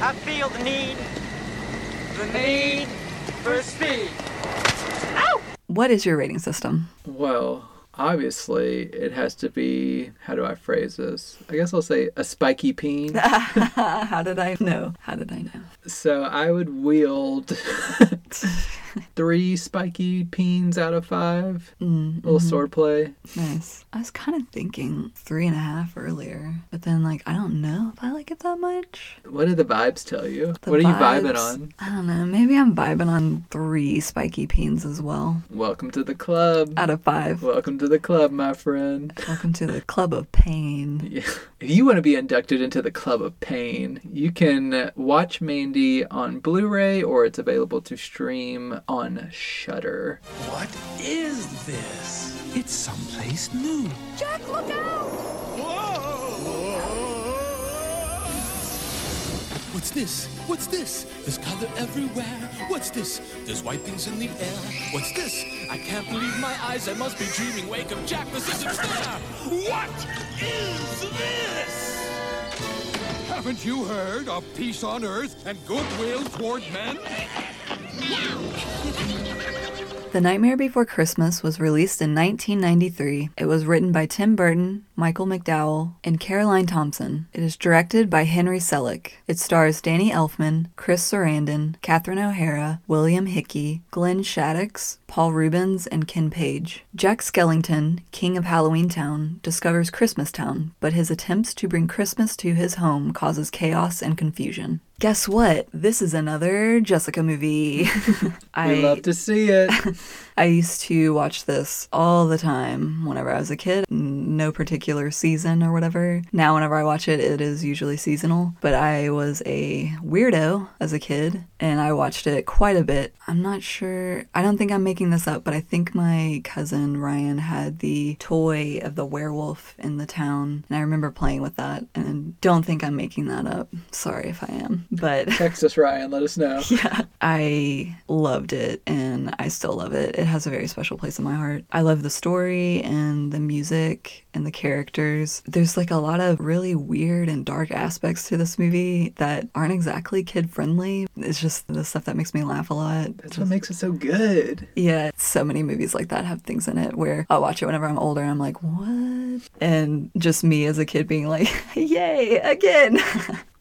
I feel the need, the need for speed. What is your rating system? well, obviously it has to be how do I phrase this? I guess I'll say a spiky peen. How did I know? How did I know? So I would wield three spiky peens out of five. Mm, little swordplay. Nice. I was kind of thinking three and a half earlier, but then like I don't know if I like it that much. What do the vibes tell you? The what are you vibing vibes- on? I don't know. Maybe I'm vibing on three spiky peens as well. Welcome to the club. Out of five. Welcome to the club, my friend. Welcome to the club of pain. Yeah. If you want to be inducted into the Club of Pain, you can watch Mandy on Blu-ray or it's available to stream on Shudder. What is this? It's someplace new. Jack, look out! Whoa! What's this? What's this? There's color everywhere. What's this? There's white things in the air. What's this? I can't believe my eyes. I must be dreaming. Wake up, Jack. This isn't fair. What is this? Haven't you heard of peace on earth and goodwill toward men? The Nightmare Before Christmas was released in 1993. It was written by Tim Burton, Michael McDowell, and Caroline Thompson. It is directed by Henry Selick. It stars Danny Elfman, Chris Sarandon, Catherine O'Hara, William Hickey, Glenn Shadix, Paul Reubens, and Ken Page. Jack Skellington, king of Halloween Town, discovers Christmas Town, but his attempts to bring Christmas to his home causes chaos and confusion. Guess what? This is another Jessica movie. I We love to see it. I used to watch this all the time whenever I was a kid. No particular particular season or whatever. Now, whenever I watch it, it is usually seasonal. But I was a weirdo as a kid and I watched it quite a bit. I'm not sure, I don't think I'm making this up, but I think my cousin Ryan had the toy of the werewolf in the town. And I remember playing with that and don't think I'm making that up. Sorry if I am. But Texas Ryan. Let us know. yeah, I loved it and I still love it. It has a very special place in my heart. I love the story and the music and the characters. There's like a lot of really weird and dark aspects to this movie that aren't exactly kid friendly. It's just the stuff that makes me laugh a lot. That's what makes it so good. Yeah, so many movies like that have things in it where I'll watch it whenever I'm older and I'm like, what? And just me as a kid being like, yay, again.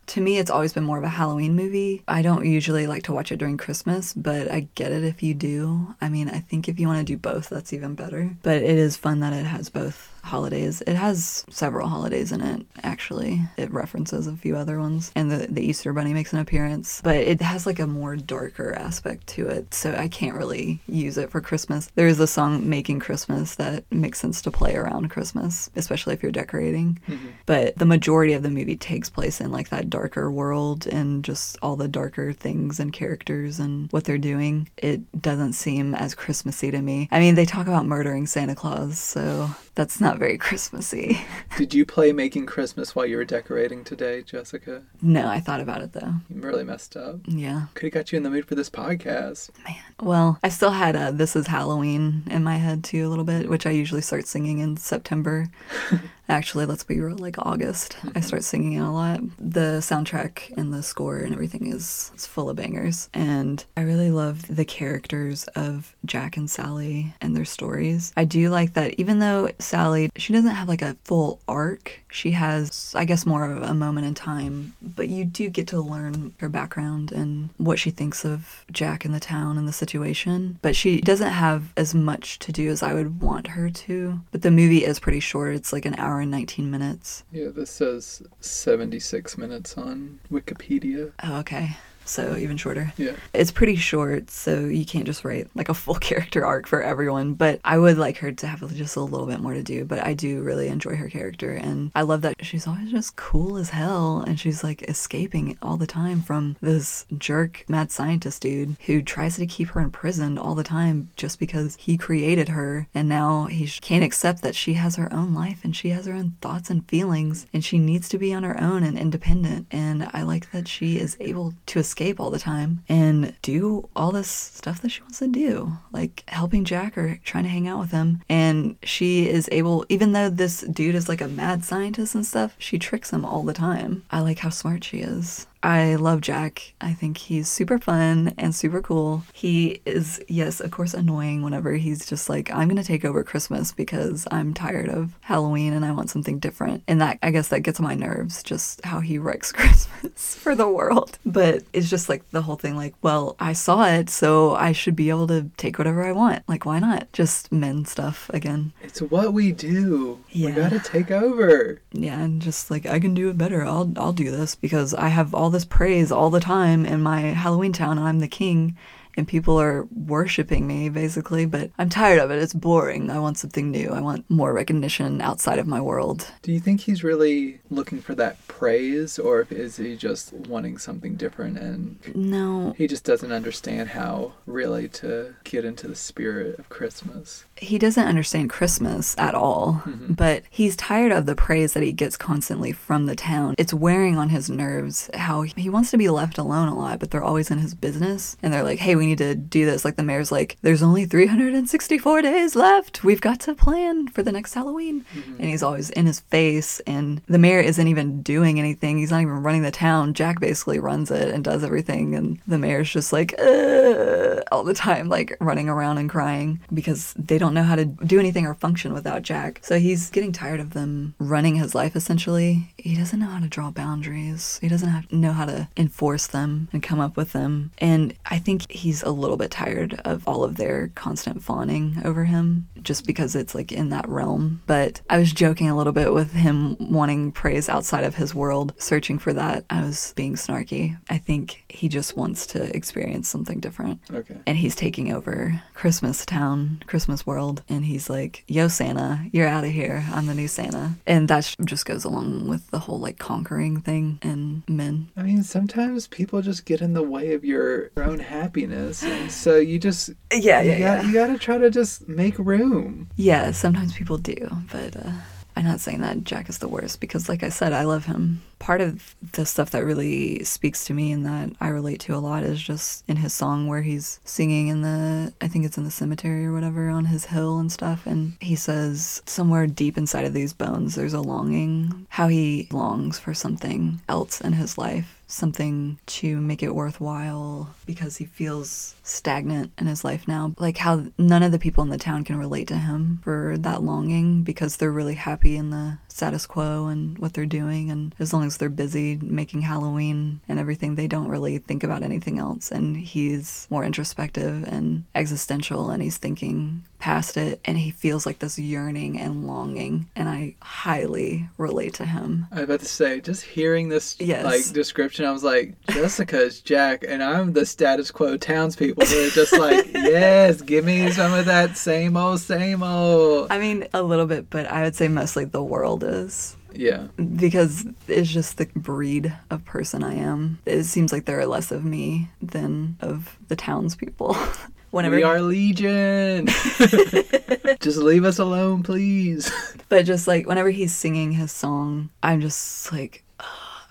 To me, it's always been more of a Halloween movie. I don't usually like to watch it during Christmas, but I get it if you do. I mean, I think if you want to do both, that's even better. But it is fun that it has both holidays. It has several holidays in it, actually. It references a few other ones, and the, the Easter Bunny makes an appearance, but it has like a more darker aspect to it, so I can't really use it for Christmas. There is a song, Making Christmas, that makes sense to play around Christmas, especially if you're decorating. Mm-hmm. But the majority of the movie takes place in like that darker world and just all the darker things and characters and what they're doing. It doesn't seem as Christmassy to me. I mean, they talk about murdering Santa Claus, so that's not very Christmassy. Did you play Making Christmas while you were decorating today, Jessica? no, I thought about it though. You really messed up. Yeah. Could have got you in the mood for this podcast. Man. Well, I still had uh, This Is Halloween in my head too, a little bit, which I usually start singing in September. Actually, let's be real, like August. I mm-hmm. start singing it a lot. The soundtrack and the score and everything is, is full of bangers. And I really love the characters of Jack and Sally and their stories. I do like that even though Sally, she doesn't have like a full arc, she has, I guess, more of a moment in time, but you do get to learn her background and what she thinks of Jack and the town and the situation. But she doesn't have as much to do as I would want her to. But the movie is pretty short, it's like an hour and 19 minutes. Yeah, this says 76 minutes on Wikipedia. Oh, okay. So even shorter. Yeah. It's pretty short, so you can't just write like a full character arc for everyone. But I would like her to have just a little bit more to do. But I do really enjoy her character, and I love that she's always just cool as hell, and she's like escaping all the time from this jerk mad scientist dude who tries to keep her imprisoned all the time just because he created her, and now he sh- can't accept that she has her own life and she has her own thoughts and feelings, and she needs to be on her own and independent. And I like that she is able to escape all the time and do all this stuff that she wants to do, like helping Jack or trying to hang out with him. And she is able, even though this dude is like a mad scientist and stuff, she tricks him all the time. I like how smart she is. I love Jack. I think he's super fun and super cool. He is, yes, of course, annoying whenever he's just like, I'm going to take over Christmas because I'm tired of Halloween and I want something different. And that, I guess, that gets on my nerves, just how he wrecks Christmas for the world. But it's just like the whole thing, like, well, I saw it, so I should be able to take whatever I want. Like, why not? Just men stuff again. It's what we do. Yeah. We gotta take over. Yeah, and just like I can do it better. I'll I'll do this because I have all this praise all the time in my Halloween town. I'm the king and people are worshiping me basically, but I'm tired of it. It's boring. I want something new. I want more recognition outside of my world. Do you think he's really looking for that praise, or is he just wanting something different and No, he just doesn't understand how really to get into the spirit of Christmas? he doesn't understand Christmas at all, mm-hmm. but he's tired of the praise that he gets constantly from the town. It's wearing on his nerves how he wants to be left alone a lot, but they're always in his business and they're like, hey, we need to do this. Like the mayor's like, there's only 364 days left. We've got to plan for the next Halloween. Mm-hmm. And he's always in his face, and the mayor isn't even doing anything. He's not even running the town. Jack basically runs it and does everything, and the mayor's just like, "Ugh," all the time, like running around and crying because they don't know how to do anything or function without Jack. So he's getting tired of them running his life essentially. He doesn't know how to draw boundaries. He doesn't have know how to enforce them and come up with them. And I think he he's a little bit tired of all of their constant fawning over him just because it's like in that realm. But I was joking a little bit with him wanting praise outside of his world, searching for that. I was being snarky. I think he just wants to experience something different. Okay. And he's taking over Christmas town, Christmas world, and he's like, Yo, Santa, you're out of here. I'm the new Santa. And that just goes along with the whole like conquering thing and men. I mean, sometimes people just get in the way of your, your own happiness. And so you just. Yeah, you yeah, got. You gotta try to just make room. Yeah, sometimes people do, but uh, I'm not saying that Jack is the worst because, like I said, I love him. Part of the stuff that really speaks to me and that I relate to a lot is just in his song where he's singing in the, I think it's in the cemetery or whatever, on his hill and stuff. And he says, somewhere deep inside of these bones, there's a longing, how he longs for something else in his life something to make it worthwhile because he feels stagnant in his life now. Like how none of the people in the town can relate to him for that longing because they're really happy in the status quo and what they're doing. And as long as they're busy making Halloween and everything, they don't really think about anything else. And he's more introspective and existential and he's thinking past it and he feels like this yearning and longing. And I highly relate to him. I was about to say, just hearing this Yes. like description, I was like, Jessica's Jack, and I'm the status quo townspeople. They're just like, yes, give me some of that same old, same old. I mean, a little bit, but I would say mostly the world is. Yeah. Because it's just the breed of person I am. It seems like there are less of me than of the townspeople. Whenever, We are Legion. just leave us alone, please. but just like whenever he's singing his song, I'm just like, "Ugh,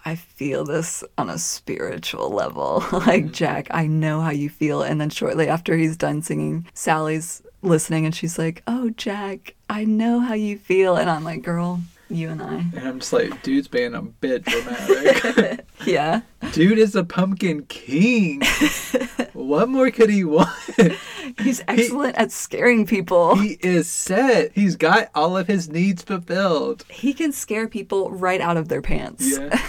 I feel this on a spiritual level. Mm-hmm. like, Jack, I know how you feel. And then shortly after he's done singing, Sally's listening and she's like, Oh, Jack, I know how you feel. And I'm like, Girl, you and I. And I'm just like, dude's being a bit dramatic. Yeah. Dude is a pumpkin king. what more could he want? He's excellent at scaring people. He is set. He's got all of his needs fulfilled. He can scare people right out of their pants. Yeah.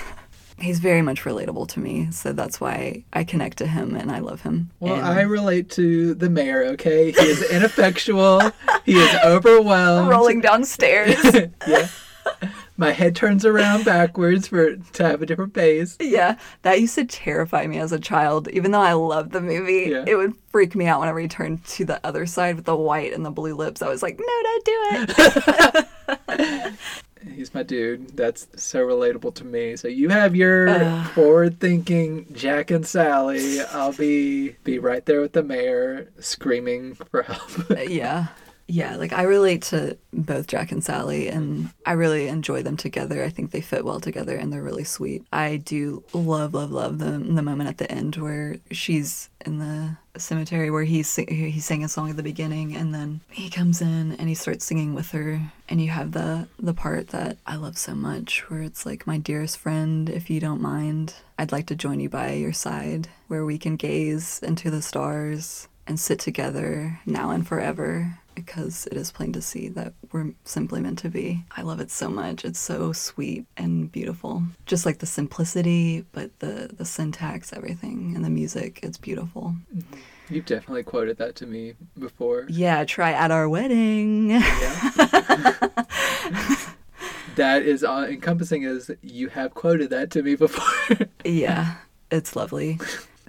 He's very much relatable to me, so that's why I connect to him and I love him. Well, And I relate to the mayor, okay? He is ineffectual. he is overwhelmed. rolling downstairs. yeah. My head turns around backwards for to have a different base. yeah, that used to terrify me as a child. Even though I loved the movie, Yeah. it would freak me out whenever he turned to the other side with the white and the blue lips. I was like, no, don't do it. He's my dude. That's so relatable to me. So you have your forward-thinking Jack and Sally. I'll be be right there with the mayor, screaming for help. Uh, yeah. Yeah, like I relate to both Jack and Sally, and I really enjoy them together. I think they fit well together, and they're really sweet. I do love, love, love the the moment at the end where she's in the cemetery where he's he sang a song at the beginning, and then he comes in and he starts singing with her, and you have the the part that I love so much, where it's like, "My dearest friend, if you don't mind, I'd like to join you by your side, where we can gaze into the stars." and sit together now and forever because it is plain to see that we're simply meant to be. I love it so much. It's so sweet and beautiful. Just like the simplicity, but the the syntax, everything, and the music, it's beautiful. You've definitely quoted that to me before. Yeah, try at our wedding. That is uh, encompassing as you have quoted that to me before. yeah, it's lovely.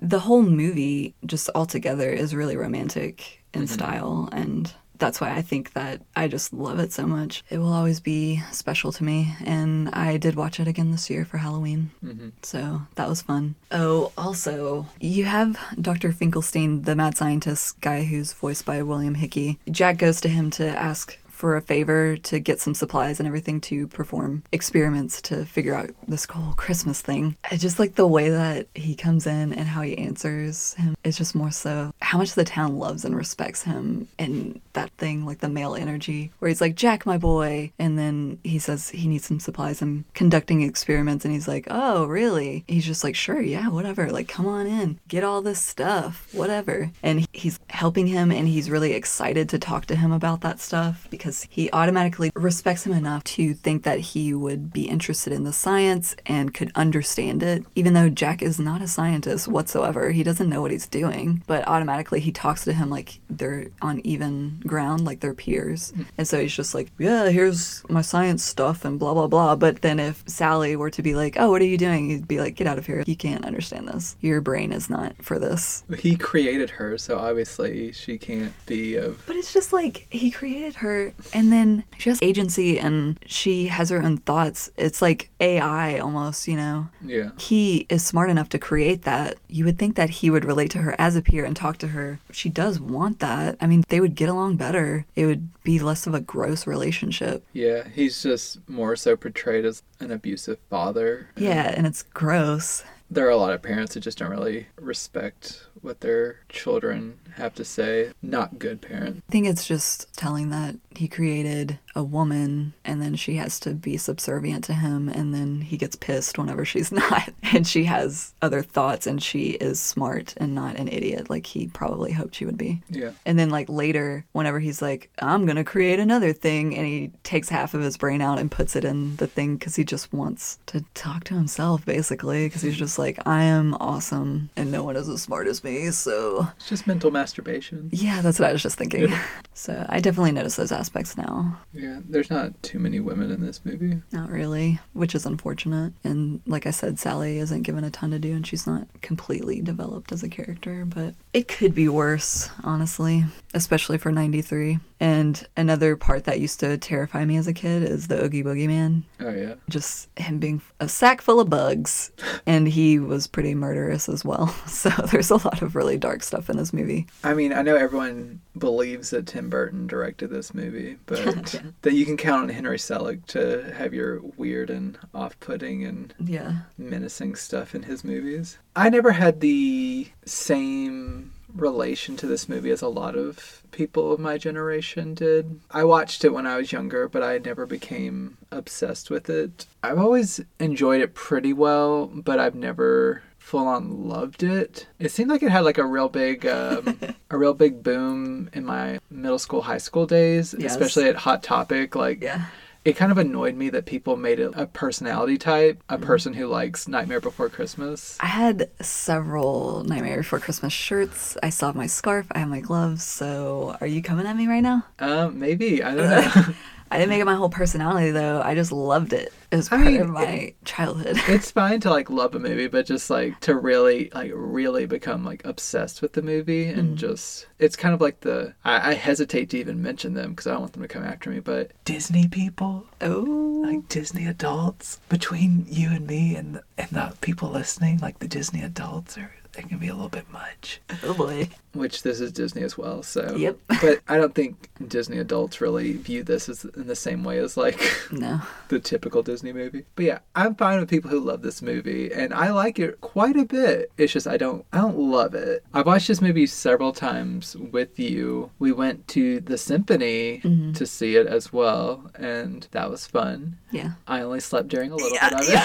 The whole movie, just altogether, is really romantic in style, and that's why I think that I just love it so much. It will always be special to me, and I did watch it again this year for Halloween, mm-hmm. so that was fun. Oh, also, you have Dr. Finkelstein, the mad scientist guy who's voiced by William Hickey. Jack goes to him to ask for a favor to get some supplies and everything to perform experiments to figure out this whole Christmas thing. I just like the way that he comes in and how he answers him. It's just more so how much the town loves and respects him and that thing, like the male energy, where he's like, Jack, my boy. And then he says he needs some supplies and conducting experiments. And he's like, oh, really? He's just like, sure, yeah, whatever. Like, come on in, get all this stuff, whatever. And he's helping him and he's really excited to talk to him about that stuff because because he automatically respects him enough to think that he would be interested in the science and could understand it, even though Jack is not a scientist whatsoever. He doesn't know what he's doing, but automatically he talks to him like they're on even ground, like they're peers. Mm. And so he's just like, yeah, here's my science stuff and blah, blah, blah. But then if Sally were to be like, oh, what are you doing? He'd be like, get out of here. You can't understand this. Your brain is not for this. He created her, so obviously she can't be of. But it's just like he created her and then she has agency and she has her own thoughts. It's like AI almost, you know? Yeah. He is smart enough to create that. You would think that he would relate to her as a peer and talk to her. She does want that. I mean, they would get along better. It would be less of a gross relationship. Yeah, he's just more so portrayed as an abusive father. Yeah, and it's gross. There are a lot of parents that just don't really respect what their children have to say. Not good parents. I think it's just telling that he created a woman and then she has to be subservient to him and then he gets pissed whenever she's not and she has other thoughts and she is smart and not an idiot like he probably hoped she would be. Yeah. And then like later whenever he's like I'm going to create another thing and he takes half of his brain out and puts it in the thing cuz he just wants to talk to himself basically cuz he's just like I am awesome and no one is as smart as me so It's just mental masturbation. yeah, that's what I was just thinking. so I definitely notice those aspects now. Yeah, there's not too many women in this movie. Not really, which is unfortunate. And like I said, Sally isn't given a ton to do and she's not completely developed as a character, but it could be worse, honestly, especially for 93. And another part that used to terrify me as a kid is the Oogie Boogie Man. Oh, yeah. Just him being a sack full of bugs. and he was pretty murderous as well. So there's a lot of really dark stuff in this movie. I mean, I know everyone believes that Tim Burton directed this movie, but Yeah. that you can count on Henry Selick to have your weird and off putting and Yeah. menacing stuff in his movies. I never had the same relation to this movie as a lot of people of my generation did. I watched it when I was younger, but I never became obsessed with it. I've always enjoyed it pretty well, but I've never full on loved it. It seemed like it had like a real big um, a real big boom in my middle school high school days, Yes. especially at Hot Topic like Yeah. it kind of annoyed me that people made it a personality type, a person who likes Nightmare Before Christmas. I had several Nightmare Before Christmas shirts. I still have my scarf. I have my gloves. So, are you coming at me right now? Um, maybe I don't know. I didn't make it my whole personality though. I just loved it. It was I part mean, of my childhood. it's fine to like love a movie, but just like to really like really become like obsessed with the movie and mm. just it's kind of like the I, I hesitate to even mention them because I don't want them to come after me, but Disney people, oh, like Disney adults, between you and me and the, and the people listening, like the Disney adults are they can be a little bit much. oh boy. Which this is Disney as well, so Yep. but I don't think Disney adults really view this as in the same way as like No. the typical Disney movie. But yeah, I'm fine with people who love this movie and I like it quite a bit. It's just I don't I don't love it. I've watched this movie several times with you. We went to the symphony Mm-hmm. to see it as well and that was fun. Yeah. I only slept during a little Yeah, bit of yeah.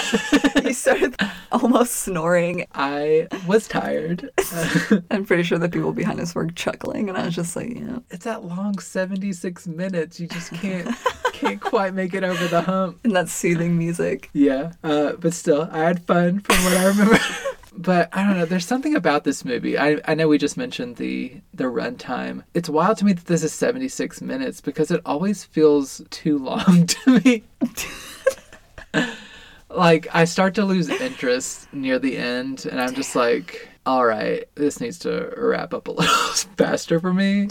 it. you started almost snoring. I was tired. I'm pretty sure the people behind us were chuckling, and I was just like, know, it's that long 76 minutes. You just can't can't quite make it over the hump. and that soothing music. Yeah, uh, but still, I had fun from what I remember. but I don't know. There's something about this movie. I, I know we just mentioned the the runtime. It's wild to me that this is 76 minutes because it always feels too long to me. like I start to lose interest near the end, and I'm just like, all right, this needs to wrap up a little faster for me.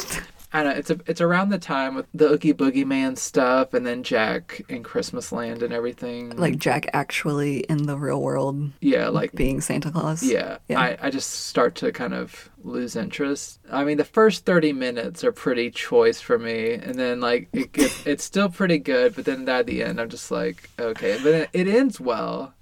I don't know. It's a, it's around the time with the Oogie Boogie Man stuff, and then Jack in Christmas Land and everything. Like Jack actually in the real world yeah, like being Santa Claus. yeah, Yeah. I, I just start to kind of lose interest. I mean, the first 30 minutes are pretty choice for me, and then, like, it, it, it's still pretty good, but then at the end, I'm just like, okay, but it, it ends well.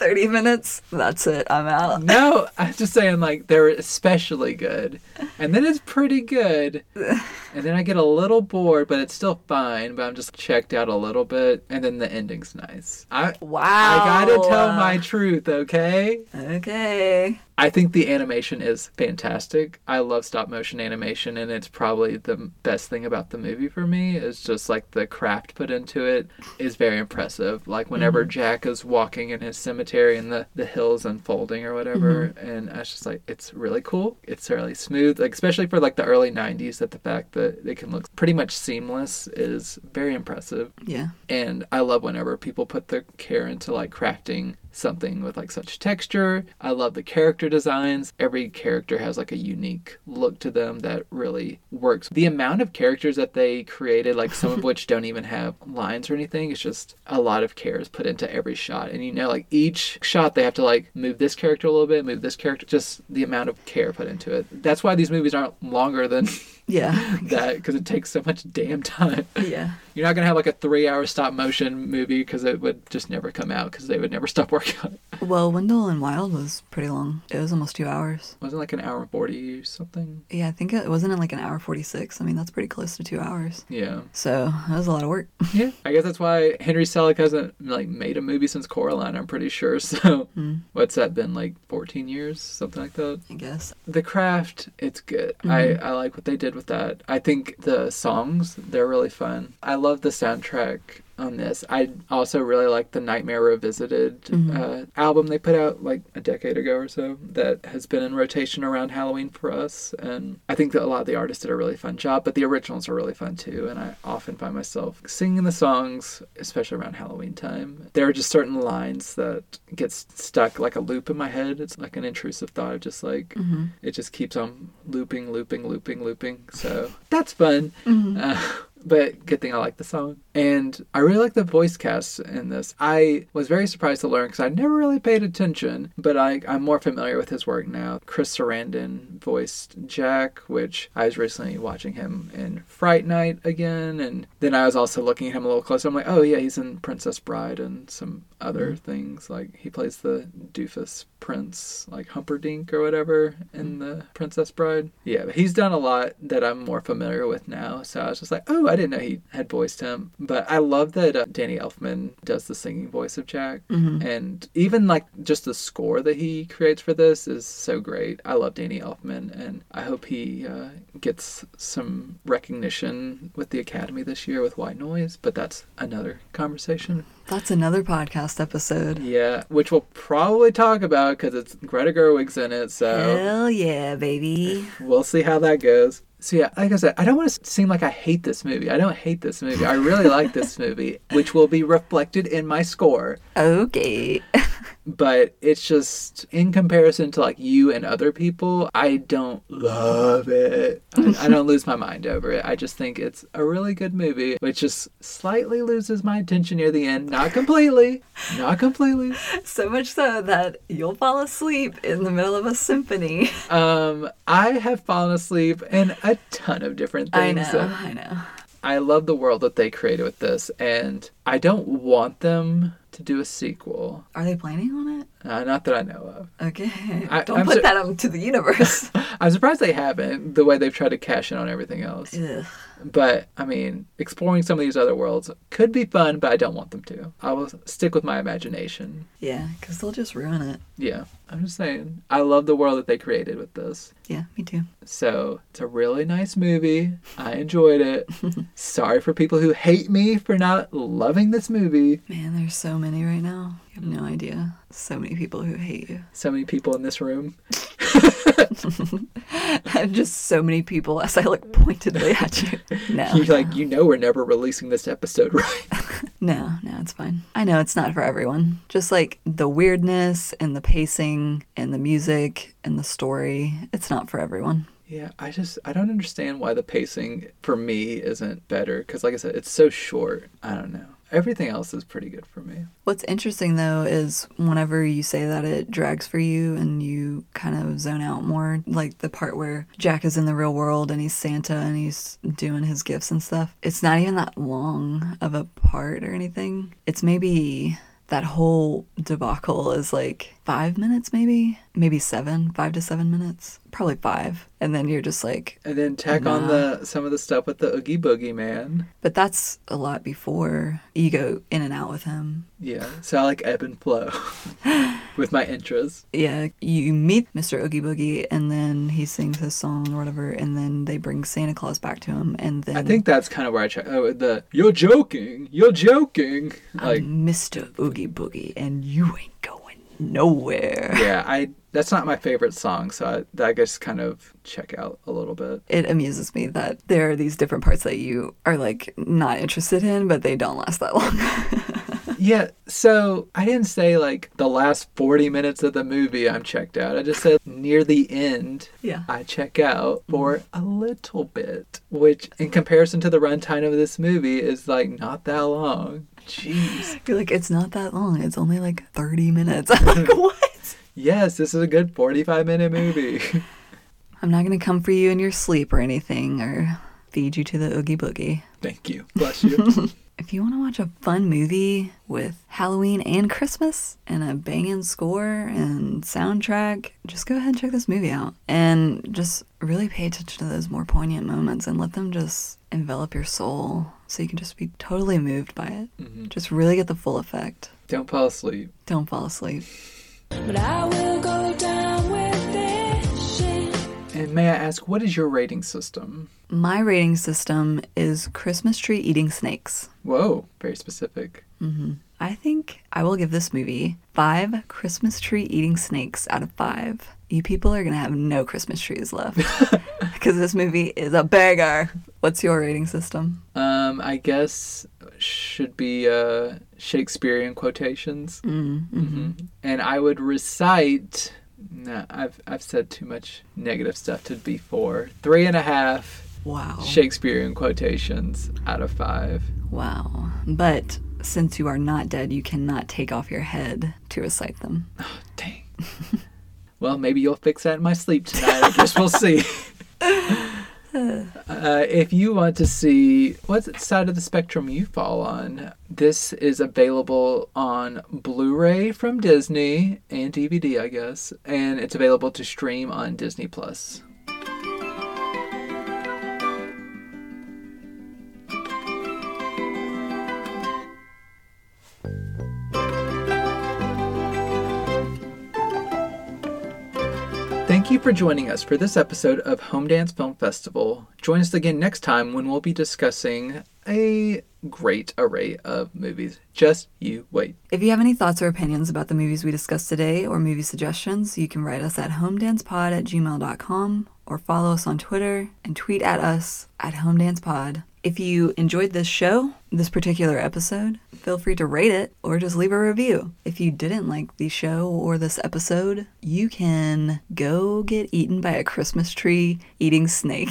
30 minutes, that's it. I'm out. No, I'm just saying like they're especially good, and then it's pretty good, and then I get a little bored, but it's still fine. But I'm just checked out a little bit, and then the ending's nice. I Wow. I gotta tell my truth, okay? Okay. I think the animation is fantastic. I love stop motion animation, and it's probably the best thing about the movie for me. Is just like the craft put into it is very impressive. Like whenever mm-hmm. Jack is walking in his cemetery and the, the hills unfolding or whatever, mm-hmm. and I was just like, it's really cool. It's really smooth, like especially for like the early '90s. That the fact that it can look pretty much seamless is very impressive. Yeah. And I love whenever people put the care into like crafting something with like such texture. I love the character designs. Every character has like a unique look to them that really works. The amount of characters that they created, like some of which don't even have lines or anything, it's just a lot of care is put into every shot. And you know, like each shot they have to like move this character a little bit, move this character, just the amount of care put into it. That's why these movies aren't longer than Yeah. that because it takes so much damn time. yeah. You're not gonna have like a three-hour stop motion movie because it would just never come out because they would never stop working on it. Well, Wendell and Wild was pretty long. It was almost two hours. Wasn't it like an hour and forty or something? Yeah, I think it wasn't it like an hour 46. I mean, that's pretty close to two hours. Yeah, So that was a lot of work. yeah. I guess that's why Henry Selick hasn't like made a movie since Coraline. I'm pretty sure. So hmm. what's that been like 14 years, something like that? I guess. The craft, it's good. I, mm-hmm. I like what they did with that. I think the songs, they're really fun. I love the soundtrack on this. I also really like the Nightmare Revisited uh, album they put out like a decade ago or so that has been in rotation around Halloween for us. And I think that a lot of the artists did a really fun job, but the originals are really fun too. And I often find myself singing the songs, especially around Halloween time. There are just certain lines that get stuck like a loop in my head. It's like an intrusive thought of just like, it just keeps on looping, looping, looping, looping. So that's fun. Uh, but good thing I like the song. And I really like the voice cast in this. I was very surprised to learn because I never really paid attention, but I, I'm more familiar with his work now. Chris Sarandon voiced Jack, which I was recently watching him in Fright Night again. And then I was also looking at him a little closer. I'm like, oh, yeah, he's in Princess Bride and some other things. Like he plays the doofus prince, like Humperdinck or whatever in the Princess Bride. Yeah, but he's done a lot that I'm more familiar with now. So I was just like, oh, I didn't know he had voiced him. But I love that uh, Danny Elfman does the singing voice of Jack. And even like just the score that he creates for this is so great. I love Danny Elfman and I hope he uh, gets some recognition with the Academy this year with White Noise. But that's another conversation. That's another podcast episode. Yeah, which we'll probably talk about because it's Greta Gerwig's in it. So Hell yeah, baby. we'll see how that goes. So yeah, like I said, I don't want to seem like I hate this movie. I don't hate this movie. I really like this movie, which will be reflected in my score. Okay. But it's just in comparison to like you and other people, I don't love it. I, I don't lose my mind over it. I just think it's a really good movie, which just slightly loses my attention near the end. Not completely, not completely. so much so that you'll fall asleep in the middle of a symphony. Um, I have fallen asleep in a ton of different things. I know, I know. I love the world that they created with this, and I don't want them to do a sequel. Are they planning on it? Uh, not that I know of. Okay. I- Don't I'm put su- that out to the universe. I'm surprised they haven't, the way they've tried to cash in on everything else. Ugh. But, I mean, exploring some of these other worlds could be fun, but I don't want them to. I will stick with my imagination. Yeah, because they'll just ruin it. Yeah, I'm just saying. I love the world that they created with this. Yeah, me too. So it's a really nice movie. I enjoyed it. Sorry for people who hate me for not loving this movie. Man, there's so many right now. You have no idea. So many people who hate you. So many people in this room. And just so many people as I look pointedly at you. No. You're like, you know, we're never releasing this episode, right? No, no, it's fine. I know it's not for everyone. Just like the weirdness and the pacing and the music and the story, it's not for everyone. yeah, I just I don't understand why the pacing for me isn't better. Because, like I said, it's so short. I don't know. Everything else is pretty good for me. What's interesting though is whenever you say that it drags for you and you kind of zone out more, like the part where Jack is in the real world and he's Santa and he's doing his gifts and stuff. It's not even that long of a part or anything. It's maybe that whole debacle is like five minutes, maybe, maybe seven, five to seven minutes, probably five. And then you're just like, And then tack on the some of the stuff with the Oogie Boogie Man. but that's a lot before you go in and out with him. Yeah, so I like ebb and flow with my intros. Yeah, you meet Mr. Oogie Boogie, and then he sings his song or whatever, and then they bring Santa Claus back to him, and then I think that's kind of where I check. Oh, the you're joking, you're joking. Like, I'm Mr. Oogie Boogie, and you ain't going nowhere. yeah, I that's not my favorite song, so I, that I just kind of check out a little bit. It amuses me that there are these different parts that you are like not interested in, but they don't last that long. Yeah, so I didn't say like the last 40 minutes of the movie I'm checked out. I just said near the end, Yeah. I check out mm-hmm. for a little bit, which in comparison to the runtime of this movie is like not that long. Jeez. You're like, it's not that long. It's only like 30 minutes. I'm like, what? Yes, this is a good 45 minute movie. I'm not going to come for you in your sleep or anything or feed you to the Oogie Boogie. Thank you. Bless you. If you want to watch a fun movie with Halloween and Christmas and a banging score and soundtrack, just go ahead and check this movie out. And just really pay attention to those more poignant moments and let them just envelop your soul so you can just be totally moved by it. Just really get the full effect. Don't fall asleep. Don't fall asleep. But I will go down with this shit. And may I ask, what is your rating system? My rating system is Christmas tree eating snakes. Whoa, very specific. hmm I think I will give this movie five Christmas tree eating snakes out of five. You people are going to have no Christmas trees left because this movie is a banger. What's your rating system? Um, I guess should be uh, Shakespearean quotations. Mm, hmm And I would recite. Nah, I've I've said too much negative stuff to be four. Three and a half Wow. Shakespearean quotations out of five. Wow. But since you are not dead, you cannot take off your head to recite them. Dang. well, maybe you'll fix that in my sleep tonight. I guess we'll see. Uh, if you want to see what side of the spectrum you fall on, this is available on Blu ray from Disney and DVD, I guess, and it's available to stream on Disney Plus. Thank you for joining us for this episode of Home Dance Film Festival. Join us again next time when we'll be discussing a great array of movies. Just you wait. If you have any thoughts or opinions about the movies we discussed today or movie suggestions, you can write us at homedancepod at gmail.com or follow us on Twitter and tweet at us at homedancepod. If you enjoyed this show, this particular episode, feel free to rate it or just leave a review. If you didn't like the show or this episode, you can go get eaten by a Christmas tree eating snake.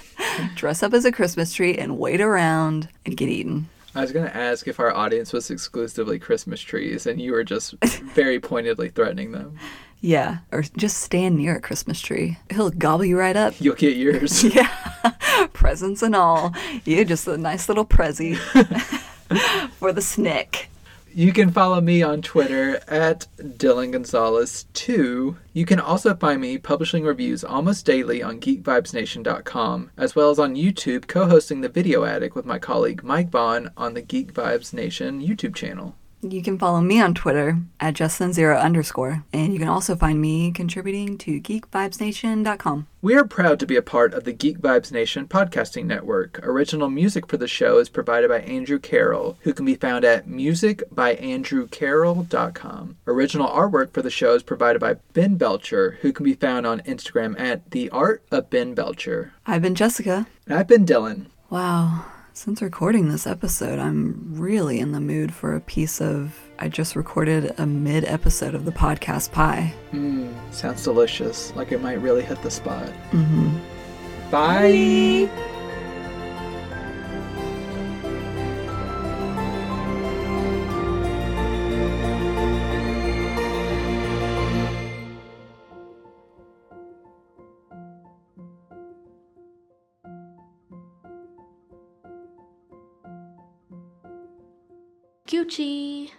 Dress up as a Christmas tree and wait around and get eaten. I was going to ask if our audience was exclusively Christmas trees, and you were just very pointedly threatening them. Yeah, or just stand near a Christmas tree. He'll gobble you right up. You'll get yours. yeah, presents and all. You're just a nice little prezi for the snick. You can follow me on Twitter at Dylan Gonzalez 2. You can also find me publishing reviews almost daily on geekvibesnation.com, as well as on YouTube, co hosting the Video Attic with my colleague Mike Vaughn on the Geek Vibes Nation YouTube channel. You can follow me on Twitter at Justin0 underscore, and you can also find me contributing to geekvibesnation.com. We are proud to be a part of the Geek Vibes Nation podcasting network. Original music for the show is provided by Andrew Carroll, who can be found at musicbyandrewcarroll.com. Original artwork for the show is provided by Ben Belcher, who can be found on Instagram at the art of Ben Belcher. I've been Jessica. And I've been Dylan. Wow, since recording this episode, I'm really in the mood for a piece of. I just recorded a mid episode of the podcast Pie. Mmm, sounds delicious. Like it might really hit the spot. Mm-hmm. Bye. Gucci.